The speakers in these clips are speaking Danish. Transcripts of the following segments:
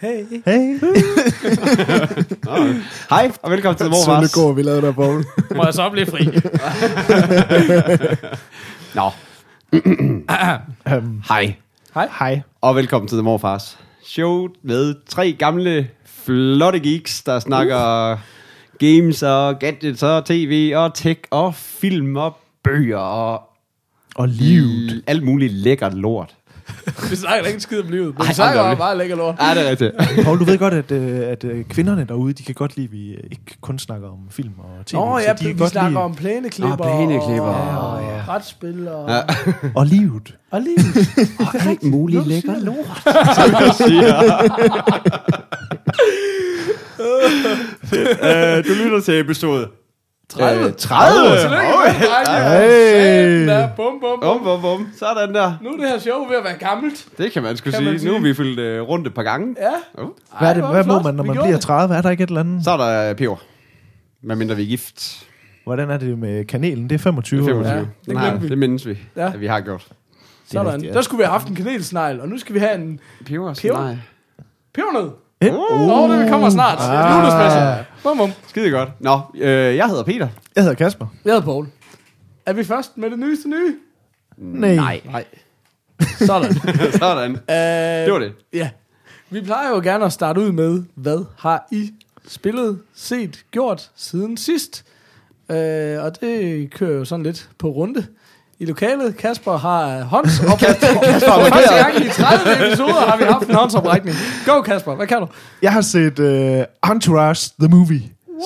Hey. Hey, Hej og velkommen til Morfars. går, vi lavede der, Poul. Må jeg så blive fri? Nå, um, hej hej. og velkommen til The Morfars. Show med tre gamle, flotte geeks, der snakker games og gadgets og tv og tech og film og bøger og Og livet. alt muligt lækkert lort. Vi snakker ikke skid om livet, men Ej, vi snakker om meget lækker lort. Ja, det er rigtigt. Poul, du ved godt, at, øh, at øh, kvinderne derude, de kan godt lide, at vi øh, ikke kun snakker om film og tv. Nå ja, de kan vi godt snakker lide, om plæneklipper. Nå, plæneklipper. Og, Åh, ja. og retspil og, Ja. Og livet. og livet. Og alt muligt siger. lort. uh, du lytter til episode 30. Øh, 30. Tillykke Oj, med det, drenge. Hey. Satan da. Bum, bum, Bum, bum. bum, bum. Sådan der. Nu er det her show ved at være gammelt. Det kan man sgu Kan sige. man sige. Nu er vi fyldt uh, rundt et par gange. Ja. Oh. Hvad, er det, hvad må man, når man bliver det. 30? Er der ikke et eller andet? Så er der uh, peber. Hvad mindre vi er gift. Hvordan er det med kanelen? Det er 25. 25. Ja, det, det Nej, vi. det mindes vi, Ja. at vi har gjort. Sådan. rigtigt, ja. Der skulle vi have haft en kanelsnegl, og nu skal vi have en Peber? Peber? Nej. pebernød. Uh. Åh, oh, det kommer snart. Ah. Ah. Bum, bum. Skide godt. Nå, øh, jeg hedder Peter. Jeg hedder Kasper. Jeg hedder Poul. Er vi først med det nyeste nye? Nej. Nej. Nej. Sådan. Sådan. Uh, Det var det. Ja. Vi plejer jo gerne at starte ud med, hvad har I spillet, set, gjort siden sidst? Uh, og det kører jo sådan lidt på runde. I lokalet, Kasper har hånds og for første gang i 30 episoder har vi haft en håndsoprækning. Go Kasper, hvad kan du? Jeg har set uh, Entourage, the movie.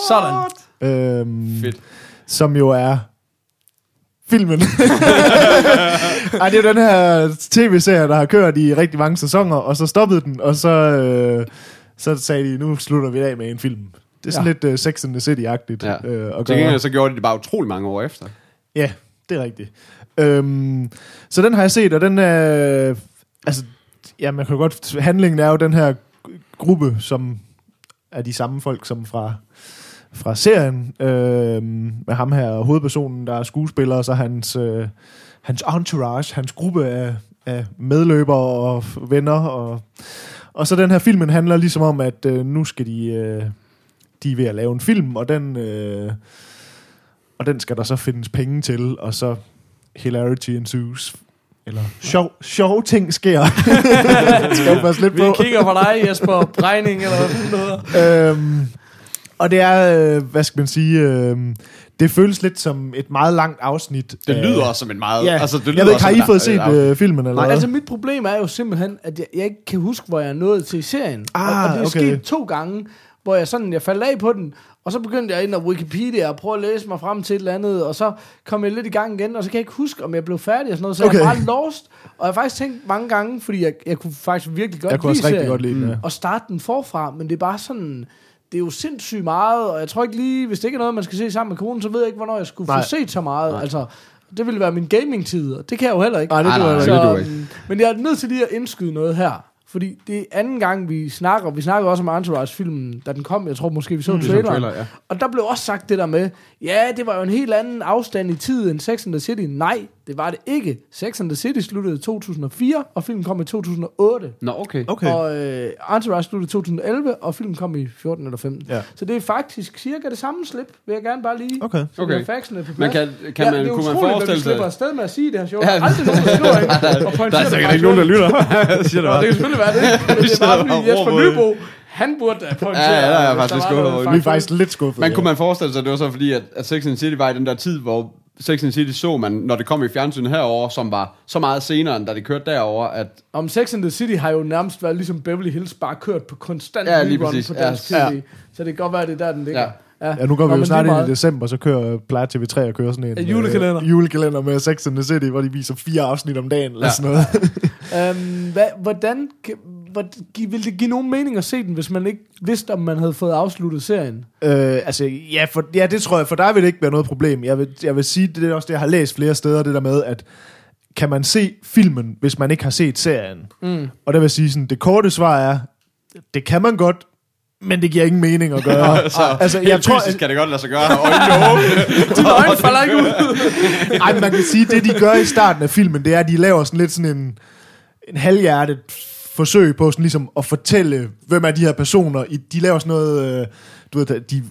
Sådan. Øhm, Fedt. Som jo er filmen. Ej, det er den her tv-serie, der har kørt i rigtig mange sæsoner, og så stoppede den, og så, øh, så sagde de, nu slutter vi af med en film. Det er sådan Ja. lidt uh, Sex and the City-agtigt. Ja. Øh, at Til gengæld så gjorde de det bare utrolig mange år efter. Ja, det er rigtigt. Øhm, så den har jeg set, og den er... Altså, ja, man kan godt... Handlingen er jo den her gruppe, som er de samme folk som fra, fra serien. Øhm, med ham her, hovedpersonen, der er skuespiller, og så hans, øh, hans entourage, hans gruppe af, af medløbere og venner. Og, og så den her filmen handler ligesom om, at øh, nu skal de... Øh, de er ved at lave en film, og den... Øh, og den skal der så findes penge til, og så hilarity ensues. Eller sjov, sjove ting sker. det skal jo passe lidt Vi på. kigger på dig, Jesper Brejning, eller hedder. Øhm, og det er, øh, hvad skal man sige, øh, det føles lidt som et meget langt afsnit. Det af- lyder også som en meget... Ja, altså, det jeg lyder ved ikke, har I fået set øh, øh, filmen, eller hvad? Altså mit problem er jo simpelthen, at jeg, jeg ikke kan huske, hvor jeg er nået til serien. Ah, og, og det er okay. sket to gange, hvor jeg sådan, jeg faldt af på den, og så begyndte jeg ind og Wikipedia og prøve at læse mig frem til et eller andet, og så kom jeg lidt i gang igen, og så kan jeg ikke huske, om jeg blev færdig og sådan noget, så okay. jeg er bare lost. Og jeg har faktisk tænkt mange gange, fordi jeg, jeg kunne faktisk virkelig godt jeg kunne lide rigtig serien, godt lide den, ja. og starte den forfra, men det er bare sådan, det er jo sindssygt meget, og jeg tror ikke lige, hvis det ikke er noget, man skal se sammen med konen, så ved jeg ikke, hvornår jeg skulle Nej. få set så meget. Altså, det ville være min gaming-tid, og det kan jeg jo heller ikke. Nej, det Nej, kunne nej, jeg nej, ikke. det Så, ikke. mm, men jeg er nødt til lige at indskyde noget her. Fordi det er anden gang, vi snakker. Vi snakker også om Entourage-filmen, da den kom. Jeg tror måske, vi så mm, er traileren. trailer, ja. Og der blev også sagt det der med, ja, det var jo en helt anden afstand i tid end Sex and the City. Nej, det var det ikke. Sex and the City sluttede i 2004, og filmen kom i 2008. Nå, okay. Okay. Og øh, Entourage sluttede i 2011, og filmen kom i 14 eller 15. Ja. Så det er faktisk cirka det samme slip, vil jeg gerne bare lige. Okay. Så Okay. faxene på Men plads. kan, kan man, det er kunne man utroligt, forestille at vi slipper sig... afsted med at sige det her show. Ja, Ja, Aldrig nogen, der skriver ind Der er det sikkert ikke nogen, der lytter. Siger det Nå, det bare. kan selvfølgelig være det. Men det er bare bare fordi Jesper. Nybo, han burde da pointere. Ja, ja, er hvis faktisk skuffet. Vi er faktisk lidt skuffet. Men ja. kunne man forestille sig, at det var så fordi, at, at Sex and the City var i den der tid, hvor Sex and the City så man, når det kom i fjernsynet herover, som var så meget senere, end da det kørte derover, at Om Sex and the City har jo nærmest været ligesom Beverly Hills, bare kørt på konstant Ja, lige rerun på Ja, dansk TV. ja. Så det kan godt være, det er der, den ligger. Ja. Ja, nu går Nå, vi jo men snart ind i december, så kører plejer TV3 at køre sådan en En julekalender. Øh, julekalender med Sex and the City, hvor de viser fire afsnit om dagen, eller Ja. sådan noget. Øhm, hvad, hvordan, hvor, ville det give nogen mening at se den, hvis man ikke vidste, om man havde fået afsluttet serien? Øh, altså, ja, for, ja, det tror jeg, for dig vil det ikke være noget problem. Jeg vil, jeg vil sige, det er også det, jeg har læst flere steder, det der med, at kan man se filmen, hvis man ikke har set serien? Mm. Og der vil sige, sådan, det korte svar er, det kan man godt, men det giver ingen mening at gøre. Altså, altså, helt jeg tror, fysisk kan det godt lade sig gøre. Øjnene åbne. Dine øjne falder ikke ud. Ej, man kan sige, det de gør i starten af filmen, det er, at de laver sådan lidt sådan en, en halvhjertet forsøg på sådan ligesom at fortælle, hvem er de her personer. I- De laver sådan noget, øh, du ved, de,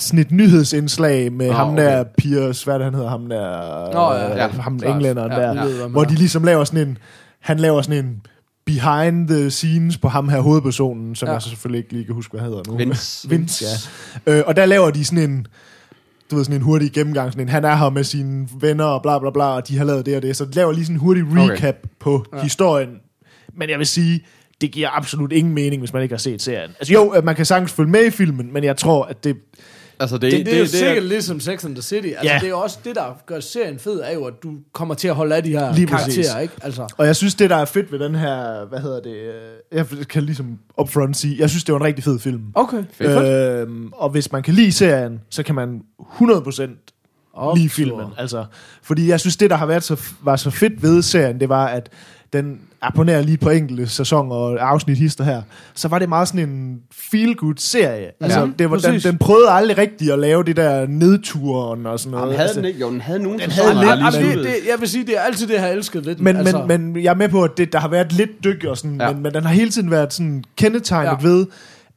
sådan et nyhedsindslag med Nå, ham okay. der, Piers, hvad er det, han hedder, ham der, Nå, ja, øh, ja, ham klart. englænderen Ja, der, hvem hvor de ligesom laver sådan en, han laver sådan en behind the scenes på ham her hovedpersonen, som Ja. ja. jeg så selvfølgelig ikke lige kan huske, hvad han hedder nu. Vince. Vince, ja. Øh, og der laver de sådan en, du ved, sådan en hurtig gennemgang, sådan en, han er her med sine venner og bla bla bla, og de har lavet det og det, så de laver lige sådan en hurtig recap okay. på Ja. ja. historien. Men jeg vil sige, det giver absolut ingen mening, hvis man ikke har set serien. Altså jo, at man kan sagtens følge med i filmen, men jeg tror, at det... Altså, det, Det, det, det er jo det, sikkert lidt som Sex and the City. Altså, Ja. det er også det, der gør serien fed, er jo, at du kommer til at holde af de her Lige karakterer, præcis. ikke? Altså, Og jeg synes, det der er fedt ved den her, hvad hedder det, øh, jeg kan ligesom upfront sige, jeg synes, det var en rigtig fed film. okay. Øhm, og hvis man kan lide serien, så kan man 100% Op, lige filmen. Altså, fordi jeg synes, det, der har været så, var så fedt ved serien, det var, at den abonnerer lige på enkelte sæsoner og afsnit hister her. Så var det meget sådan en feel-good serie. Altså, Ja, det var, den, den prøvede aldrig rigtigt at lave det der nedturen og sådan noget. Jamen, havde altså, den ikke? Jo, den havde nogen Den havde lidt, Jamen, det, det, jeg vil sige, det er altid det, jeg har elsket lidt. men, altså, men, men jeg er med på, at det, der har været lidt dyk og sådan, Ja. men, men den har hele tiden været sådan kendetegnet ja. ved,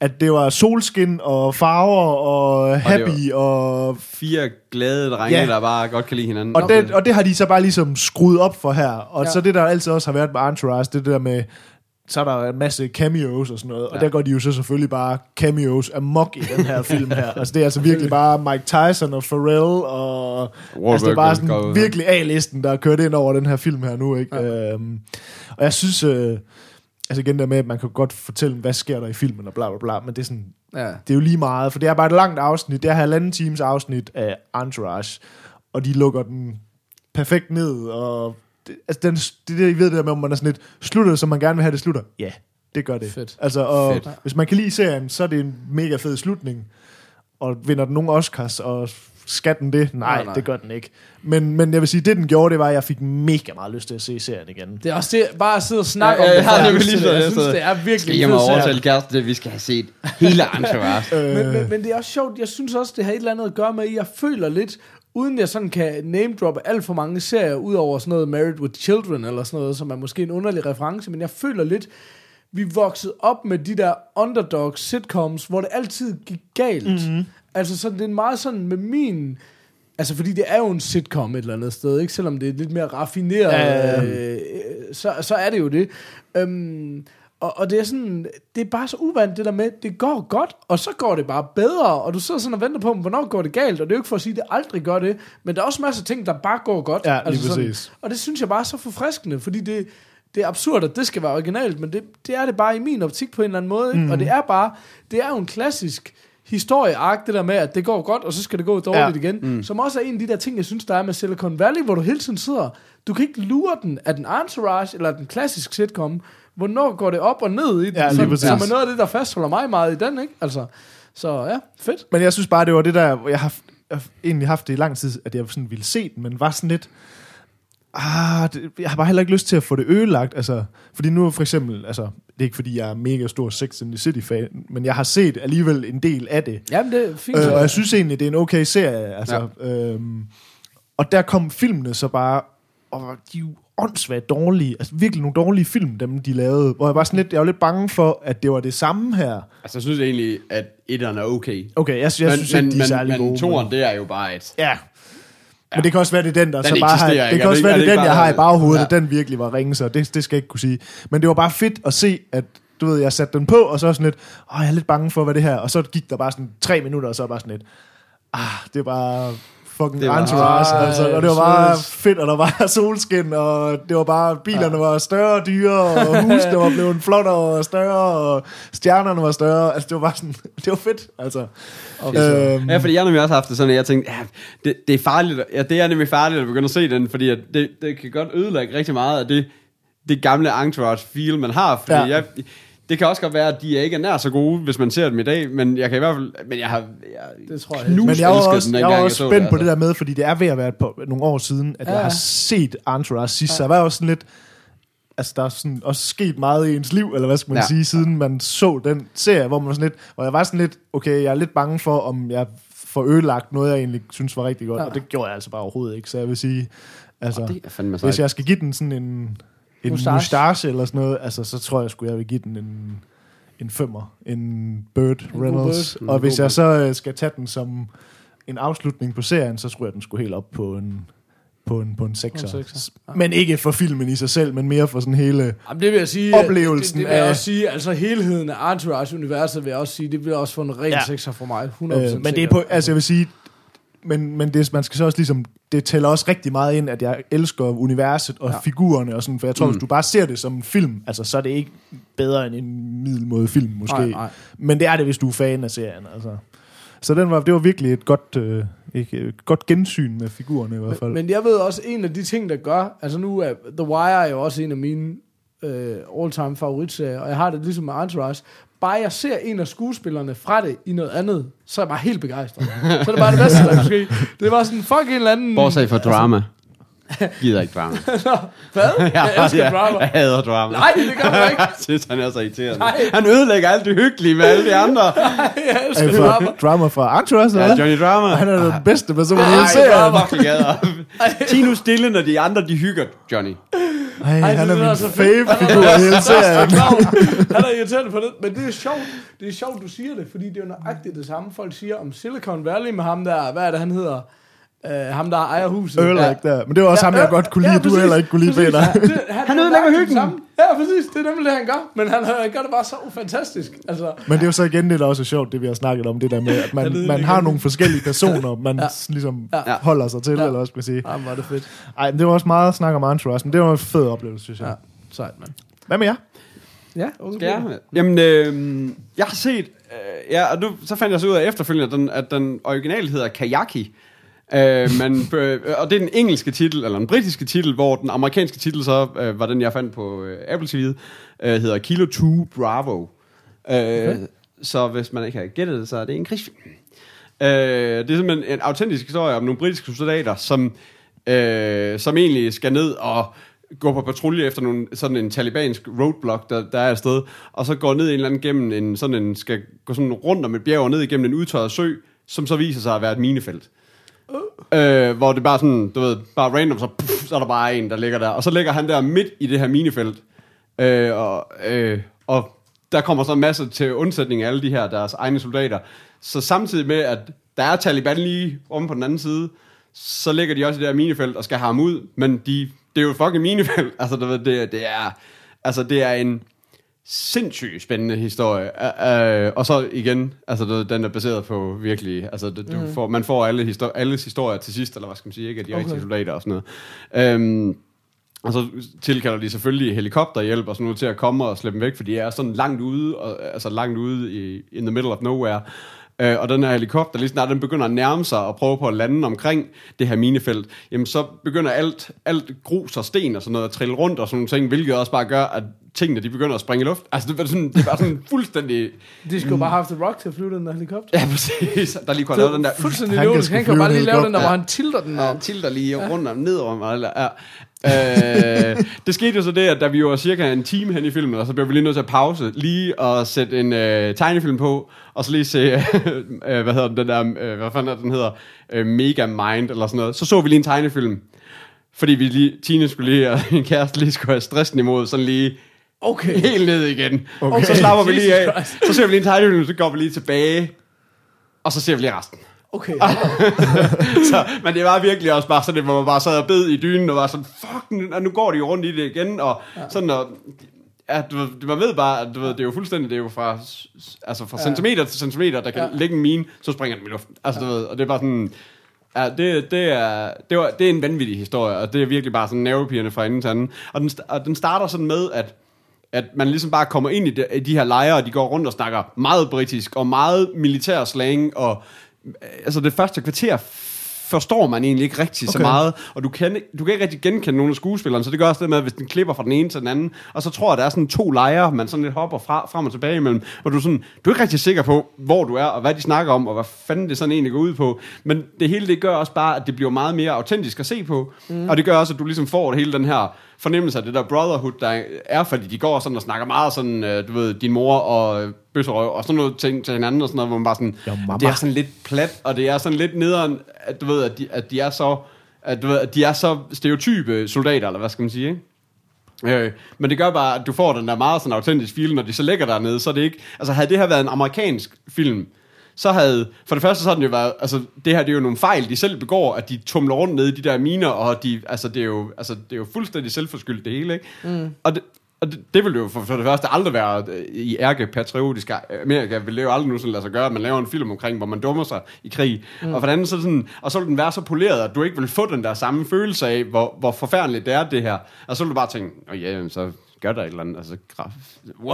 at det var solskin og farver og happy og Fire glade drenge, Ja. der bare godt kan lide hinanden. Og, det, og det har de så bare ligesom skruet op for her. Og Ja. så det, der altid også har været med Entourage, det der med, så er der en masse cameos og sådan noget. Og Ja. der går de jo så selvfølgelig bare cameos amok i den her film her. Altså det er altså virkelig bare Mike Tyson og Pharrell og... altså det er bare sådan virkelig A-listen, der er kørt ind over den her film her nu, ikke? Ja. Øhm, og jeg synes... Øh, altså igen der med, at man kan godt fortælle, hvad sker der i filmen og bla bla bla, men det er sådan, ja. det er jo lige meget, for det er bare et langt afsnit. Det er halvanden times afsnit af Entourage, og de lukker den perfekt ned, og det, altså den, det er det, I ved det der med, om man er sådan lidt, slutter som man gerne vil have det slutter? Ja, det gør det. Fedt. Altså, og Fedt. hvis man kan lide serien, så er det en mega fed slutning, og vinder den nogle Oscars, og skal den det? Nej, Nej, nej, det gør den ikke. Men, men jeg vil sige, det den gjorde, det var, at jeg fik mega meget lyst til at se serien igen. Det er også det, bare at sidde og snakke Ja, om ja, det. jeg har lyst lige så- Jeg jeg synes, det er virkelig Skal serie. overtale kæresten, at vi skal have set hele Entourage. Øh, Men, men, men det er også sjovt, jeg synes også, det har et eller andet at gøre med, at jeg føler lidt, uden jeg sådan kan name droppe alt for mange serier, ud over sådan noget Married with Children, eller sådan noget, som er måske en underlig reference, men jeg føler lidt, vi voksede op med de der underdog sitcoms, hvor det altid gik galt. Mm-hmm. Altså sådan, det er meget sådan med min... Altså, fordi det er jo en sitcom et eller andet sted, ikke? Selvom det er lidt mere raffineret, Ja, ja, ja. øh, så, så er det jo det. Øhm, og, og det er sådan, det er bare så uvandt det der med, det går godt, og så går det bare bedre, og du sidder sådan og venter på, hvornår går det galt, og det er jo ikke for at sige, at det aldrig gør det, men der er også masser af ting, der bare går godt. Altså Ja, lige sådan, præcis. og det synes jeg bare er så forfriskende, fordi det, det er absurd, at det skal være originalt, men det, det er det bare i min optik på en eller anden måde, ikke? Mm. og det er bare, det er jo en klassisk historieark, det der med, at det går godt, og så skal det gå dårligt Ja. igen, mm. som også er en af de der ting, jeg synes, der er med Silicon Valley, hvor du hele tiden sidder, du kan ikke lure den, er den entourage, eller er den klassisk sitcom, hvornår går det op og ned i den, Ja, som, som er noget af det, der fastholder mig meget i den, ikke? Altså, så ja, fedt. Men jeg synes bare, det var det der, hvor jeg har, jeg har egentlig haft det i lang tid, at jeg sådan ville se den, men var sådan lidt, ah, det, jeg har bare heller ikke lyst til at få det ødelagt, altså, fordi nu for eksempel, altså, det er ikke fordi, jeg er mega stor Sex and the City-fan, men jeg har set alligevel en del af det, Jamen, det er fint. øh, og jeg synes egentlig, det er en okay serie, altså, ja. øhm, og der kom filmene så bare, og de er jo åndssvagt dårlige, altså virkelig nogle dårlige film, dem de lavede, hvor jeg var sådan lidt, jeg var lidt bange for, at det var det samme her. Altså, jeg synes egentlig, at etteren er okay. Okay, jeg, jeg men, synes men, ikke, de er men, særlig men, gode. toeren, det er jo bare et... Ja. Men det kan også være, det er den, der Den så bare har, det kan også være, det er den, jeg har i baghovedet, Ja. den virkelig var ringe, så det, det skal jeg ikke kunne sige. Men det var bare fedt at se, at du ved, jeg satte den på, og så sådan lidt, åh, jeg er lidt bange for, hvad det her, og så gik der bare sådan tre minutter, og så bare sådan lidt, ah, det er bare fucking Det var- entourage, Ej, altså, og det var bare fedt, og der var solskin, og det var bare, bilerne var større og dyre, og husene var blevet flottere og større, og stjernerne var større, altså det var bare sådan, det var fedt, altså. Okay. Øhm, Ja, fordi jeg har nemlig også haft det sådan, at jeg tænkte, ja, det, det er farligt, ja, det er nemlig farligt at begynde at se den, fordi at det, det kan godt ødelægge rigtig meget af det, det gamle entourage feel, man har, fordi ja. jeg, Det kan også godt være, at de ikke er nær så gode, hvis man ser dem i dag, men jeg kan i hvert fald... Men jeg har... Jeg, Det tror jeg Men jeg var også, den, jeg var også så spændt på altså. det der med, fordi det er ved at være par, nogle år siden, at Ja, ja, jeg ja. har set Entourage sidst, så jeg var også sådan lidt, altså der er sådan også sket meget i ens liv, eller hvad skal man Ja. ja. sige, siden man så den serie, hvor man var sådan lidt, hvor jeg var sådan lidt, okay, jeg er lidt bange for, om jeg får ødelagt noget, jeg egentlig synes var rigtig godt, Ja. ja. og det gjorde jeg altså bare overhovedet ikke, så jeg vil sige, altså, Det er hvis jeg skal give den sådan en, en Mustache. mustache. eller sådan noget, altså så tror jeg, skulle jeg vil give den en, en femmer, en Bird god Reynolds. Bird. Og En hvis jeg så øh, skal tage den som en afslutning på serien, så tror jeg, den skulle helt op på en på en, på en sekser. På en sekser, ja. Men ikke for filmen i sig selv, men mere for sådan hele... Jamen, det vil jeg sige... Oplevelsen det, det vil jeg af- også sige, altså helheden af Entourage-universet vil jeg også sige, det vil også få en ren ja. Sekser for mig. 100% Øh, men det er på, altså jeg vil sige, men, men det, man skal så også ligesom, det tæller også rigtig meget ind, at jeg elsker universet og Ja. figurerne og sådan, for jeg tror, Mm. hvis du bare ser det som en film, altså så er det ikke bedre end en middelmåde film, måske. Nej, nej. Men det er det, hvis du er fan af serien, altså. Så den var, det var virkelig et godt, øh, et godt gensyn med figurerne i hvert fald. Men, men jeg ved også, en af de ting, der gør, altså nu er The Wire er jo også en af mine øh, all-time favoritserier, og jeg har det ligesom med Entourage. Bare jeg ser en af skuespillerne fra det i noget andet, så er jeg bare helt begejstret. så er det bare det bedste, der kan ske. Det var sådan, fuck en eller anden... Bortset for drama. Gider ikke drama. Hvad? Jeg elsker drama. Jeg hader drama. Nej, det gør jeg ikke. jeg synes, han er så irriterende. Nej. Han ødelægger alt det hyggelige med alle de andre. Jeg elsker drama. for, drama fra Entourage, Ja, eller hvad? Johnny Drama. Han er den bedste person i Ej, hele serien. fucking gader. Tag nu stille, når de andre, de hygger Johnny. Ej, Ej, han det er min så fedt. fave-figur i hele serien. Han er irriterende på det, men det er sjovt. Det er sjovt, du siger det, fordi det er jo nøjagtigt det samme, folk siger om Silicon Valley med ham der, hvad er det, han hedder? Uh, ham, der ejer huset. Ulrik der. Men det var også ham, jeg Ja, godt kunne lide, ja, du heller ikke kunne lide, præcis. Peter. Det, han, Han ødelægger hyggen. det samme. Ja, præcis. Det er nemlig det, han gør. Men han, han gør det bare så fantastisk. Altså, Men det er jo så igen det, der også er sjovt, det vi har snakket om, det der med, at man, man har nogle forskellige personer, man Ja. ja. ligesom Ja. ja. holder sig til, Ja. ja. eller skal man sige. ah, var det fedt. Ej, men det var også meget snak om Entourage, men det var en fed oplevelse, synes jeg. Ja. Ja. Sejt, mand. Hvad med jer? Ja, okay. Skal jeg? Jamen, øh, jeg har set... Øh, ja, og nu, så fandt jeg så ud af efterfølgende, at den, at den originale hedder Kayaki. Øh, men, øh, og det er den engelske titel, eller den britiske titel, hvor den amerikanske titel så øh, var den, jeg fandt på øh, Apple TV, øh, hedder Kilo 2 Bravo. Øh, okay. Så hvis man ikke har gættet det, så er det en krigsfilm. Øh, det er simpelthen en autentisk historie om nogle britiske soldater, som, øh, som egentlig skal ned og gå på patrulje efter nogle, sådan en talibansk roadblock, der, der er et sted, og så går ned en eller anden gennem en, sådan en, skal gå sådan rundt om et bjerg og ned igennem en udtørret sø, som så viser sig at være et minefelt. Øh, hvor det bare sådan, du ved, bare random, så, puff, så er der bare en, der ligger der. Og så ligger han der midt i det her minefelt. Øh, og, øh, og der kommer så en masse til undsætning af alle de her, deres egne soldater. Så samtidig med, at der er Taliban lige om på den anden side, så ligger de også i det her minefelt og skal have ham ud. Men de, det er jo fucking minefelt. Altså, du ved, det, det er, altså, det er en sindssygt spændende historie. Uh, uh, og så igen, altså den er baseret på virkelig, altså du Mhm. får, man får alle histori- alles historier til sidst, eller hvad skal man sige, ikke af de Okay. rigtige soldater og sådan noget. Um, og så tilkalder de selvfølgelig helikopterhjælp og sådan noget til at komme og slippe dem væk, for de er sådan langt ude, og, altså langt ude i in the middle of nowhere. Uh, og den her helikopter, lige snart den begynder at nærme sig og prøve på at lande omkring det her minefelt, jamen så begynder alt, alt grus og sten og sådan noget at trille rundt og sådan nogle ting, hvilket også bare gør, at tingene de begynder at springe i luft. Altså det var sådan, det var sådan fuldstændig... De skulle bare have haft The Rock til at flyve den der helikopter. Ja, præcis. Der lige kunne have lavet den der... Fuldstændig Han kan logisk. Han kan bare lige lave den der, hvor han tilter den. Ja, Og, tilter lige ja. rundt og ned om. Eller, ja. øh, det skete jo så det, at da vi var cirka en time hen i filmen, og så blev vi lige nødt til at pause, lige og sætte en øh, tegnefilm på, og så lige se, øh, hvad hedder den, den der, øh, hvad fanden er den hedder, øh, Mega Mind, eller sådan noget. Så så vi lige en tegnefilm, fordi vi lige, Tine skulle lige, og min kæreste lige skulle have stressen imod, sådan lige okay. helt ned igen. Okay. Okay. Så slapper vi lige af. Så ser vi lige en tegnefilm, så går vi lige tilbage, og så ser vi lige resten. Okay. så, men det var virkelig også bare sådan, hvor man bare sad og bed i dynen, og var sådan, fuck, nu, nu går de jo rundt i det igen, og ja. sådan, og, ja, du, ved, man ved bare, at du ved, det er jo fuldstændig, det er jo fra, altså fra Ja. centimeter til centimeter, der kan Ja. ligge en mine, så springer den i luften. Altså, ja. du ved, og det er bare sådan, ja, det, det, er, det, var, det er en vanvittig historie, og det er virkelig bare sådan nervepirrende fra enden til anden. Og den, og den starter sådan med, at at man ligesom bare kommer ind i de, i de her lejre, og de går rundt og snakker meget britisk, og meget militær slang, og altså det første kvarter forstår man egentlig ikke rigtig okay. så meget, og du kan, du kan ikke rigtig genkende nogle af skuespillerne, så det gør også det med, at hvis den klipper fra den ene til den anden, og så tror jeg, der er sådan to lejre, man sådan lidt hopper fra, frem og tilbage imellem, hvor du, sådan, du er ikke rigtig sikker på, hvor du er, og hvad de snakker om, og hvad fanden det sådan egentlig går ud på, men det hele det gør også bare, at det bliver meget mere autentisk at se på, mm. og det gør også, at du ligesom får hele den her fornemmelse af det der brotherhood, der er, fordi de går sådan og snakker meget sådan, øh, du ved, din mor og bøsserøv, og sådan noget ting til hinanden, og sådan noget, hvor man bare sådan, Jo, det er sådan lidt plat, og det er sådan lidt nederen, at du ved, at de, at de er så, at, du ved, at de er så stereotype soldater, eller hvad skal man sige, ikke? Øh, men det gør bare, at du får den der meget sådan autentisk feel, når de så ligger dernede, så er det ikke, altså havde det her været en amerikansk film, så havde, for det første så har den jo været, altså det her det er jo nogle fejl, de selv begår, at de tumler rundt nede i de der miner, og de, altså det er jo, altså det er jo fuldstændig selvforskyldt det hele, ikke? Mm. Og det, og det, det vil jo for, for det første aldrig være øh, i ærkepatriotisk Amerika, vil det jo aldrig nogensinde lade sig gøre, at man laver en film omkring, hvor man dummer sig i krig. Mm. Og for det andet, så, sådan, og så vil den være så poleret, at du ikke vil få den der samme følelse af, hvor, hvor forfærdeligt det er, det her. Og så vil du bare tænke, oh, ja, så gør der et eller andet. Altså, graf,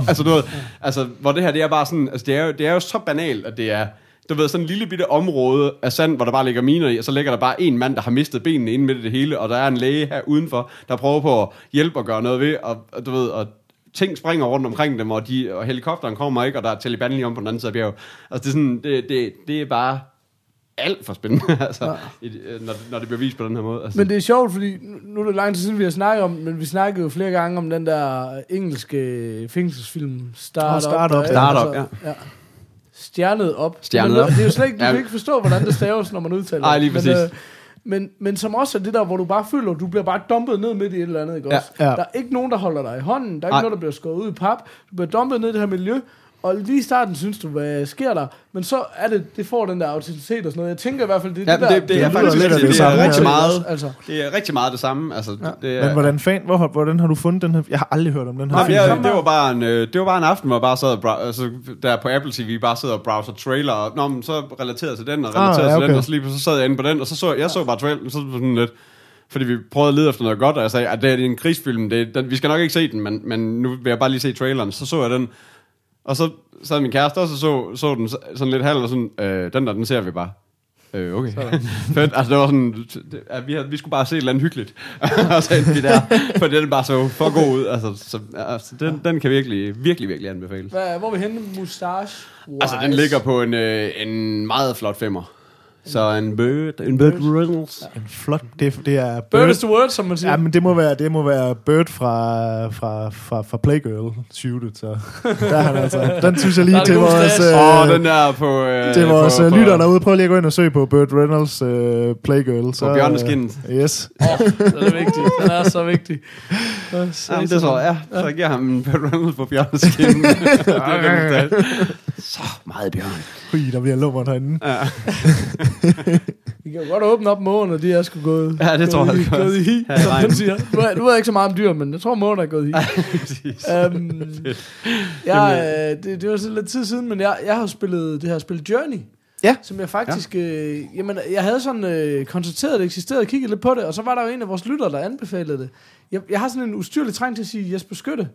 altså, noget, altså, hvor det her, det er bare sådan, altså, det er jo, det er jo så banalt, at det er, du ved, sådan en lille bitte område af sand, hvor der bare ligger miner i, og så ligger der bare en mand, der har mistet benene inde midt i det hele, og der er en læge her udenfor, der prøver på at hjælpe og gøre noget ved, og, og du ved, og ting springer rundt omkring dem, og, de, og helikopteren kommer ikke, og der er Taliban lige om på den anden side af bjerget. Altså, det er, sådan, det, det, det er bare alt for spændende, altså, ja. i, når, det- når det bliver vist på den her måde. Altså, Men det er sjovt, fordi nu- er det lang tid siden, vi har snakket om, men vi snakkede jo flere gange om den der engelske fængselsfilm, Start Åh, Start Up, Start Up, ja. Stjernet op. Stjernet Men op. Det er jo slet ikke, du Ja. kan ikke forstå, hvordan det staves, når man udtaler Nej, det. lige Men, præcis. øh, men, men som også er det der, hvor du bare føler, du bliver bare dumpet ned midt i et eller andet, ikke Ja. også? Ja. Der er ikke nogen, der holder dig i hånden. Der er ikke Nej. noget, der bliver skåret ud i pap. Du bliver dumpet ned i det her miljø, og lige i starten synes du, hvad sker der? Men så er det, det får den der autenticitet og sådan noget. Jeg tænker i hvert fald, det er Ja, det der... det, det, er lyder faktisk lidt af det, det det er samme, rigtig ja. meget, Altså, det er rigtig meget det samme. Altså, ja. det er, Men hvordan, fan, hvor, hvordan har du fundet den her? Jeg har aldrig hørt om den her Nej, jeg, det var bare en, øh, det var bare en aften, hvor jeg bare sad og altså, der på Apple TV bare sidder og browser trailer, og nå, men så relateret til den, og Ah, relateret ja, til den, okay. og så lige så sad jeg inde på den, og så så jeg så bare trailer, så det sådan lidt, fordi vi prøvede at lede efter noget godt, og jeg sagde, at det er en krigsfilm, det, er- den, vi skal nok ikke se den, men, men nu vil jeg bare lige se traileren, så så jeg den, og så sad min kæreste også og så, så den så- sådan lidt halv, og sådan, øh, den der, den ser vi bare. Øh, okay. Fedt. Altså, det var sådan, det, at vi, havde, vi skulle bare se et eller andet hyggeligt. og så endte vi der, for den bare så for god ud. Altså, så, altså den, den kan virkelig, virkelig, virkelig anbefales. hvad, hvor er vi henne? Mustache? Altså, den ligger på en, øh, en meget flot femmer. Så en Bird, en Bird Reynolds. En flot, det, det er Bird Bird. is the word, som man siger. Ja, men det må være, det må være Bird fra, fra, fra, fra Playgirl shootet, så der er han altså. Den synes jeg lige det til vores. Åh, øh, oh, den der på... Øh, til vores på, øh, på, lytter derude. Prøv lige at gå ind og søge på Bird Reynolds øh, Playgirl. Så, bjørneskindet. Øh, yes. Åh, den er vigtig. Den er så vigtig. Jamen, det tror jeg. Ja, så giver ham en Bird Reynolds på bjørneskin. det er den, så meget bjørn. Hui, der bliver lummert herinde. Vi kan jo godt åbne op mågen, og de er sgu gået, Ja, det tror gået, jeg i, gået i i som den siger. Nu, nu ved jeg ikke så meget om dyr, men jeg tror, mågen er gået i hi. um, jeg, øh, det, det var så lidt tid siden, men jeg, jeg har spillet det her spil Journey. Ja. Som jeg faktisk, ja. øh, jamen, jeg havde sådan øh, konstateret, at det eksisterede, og kigget lidt på det, og så var der jo en af vores lyttere, der anbefalede det. Jeg, jeg har sådan en ustyrlig træng til at sige, Jesper Skytte.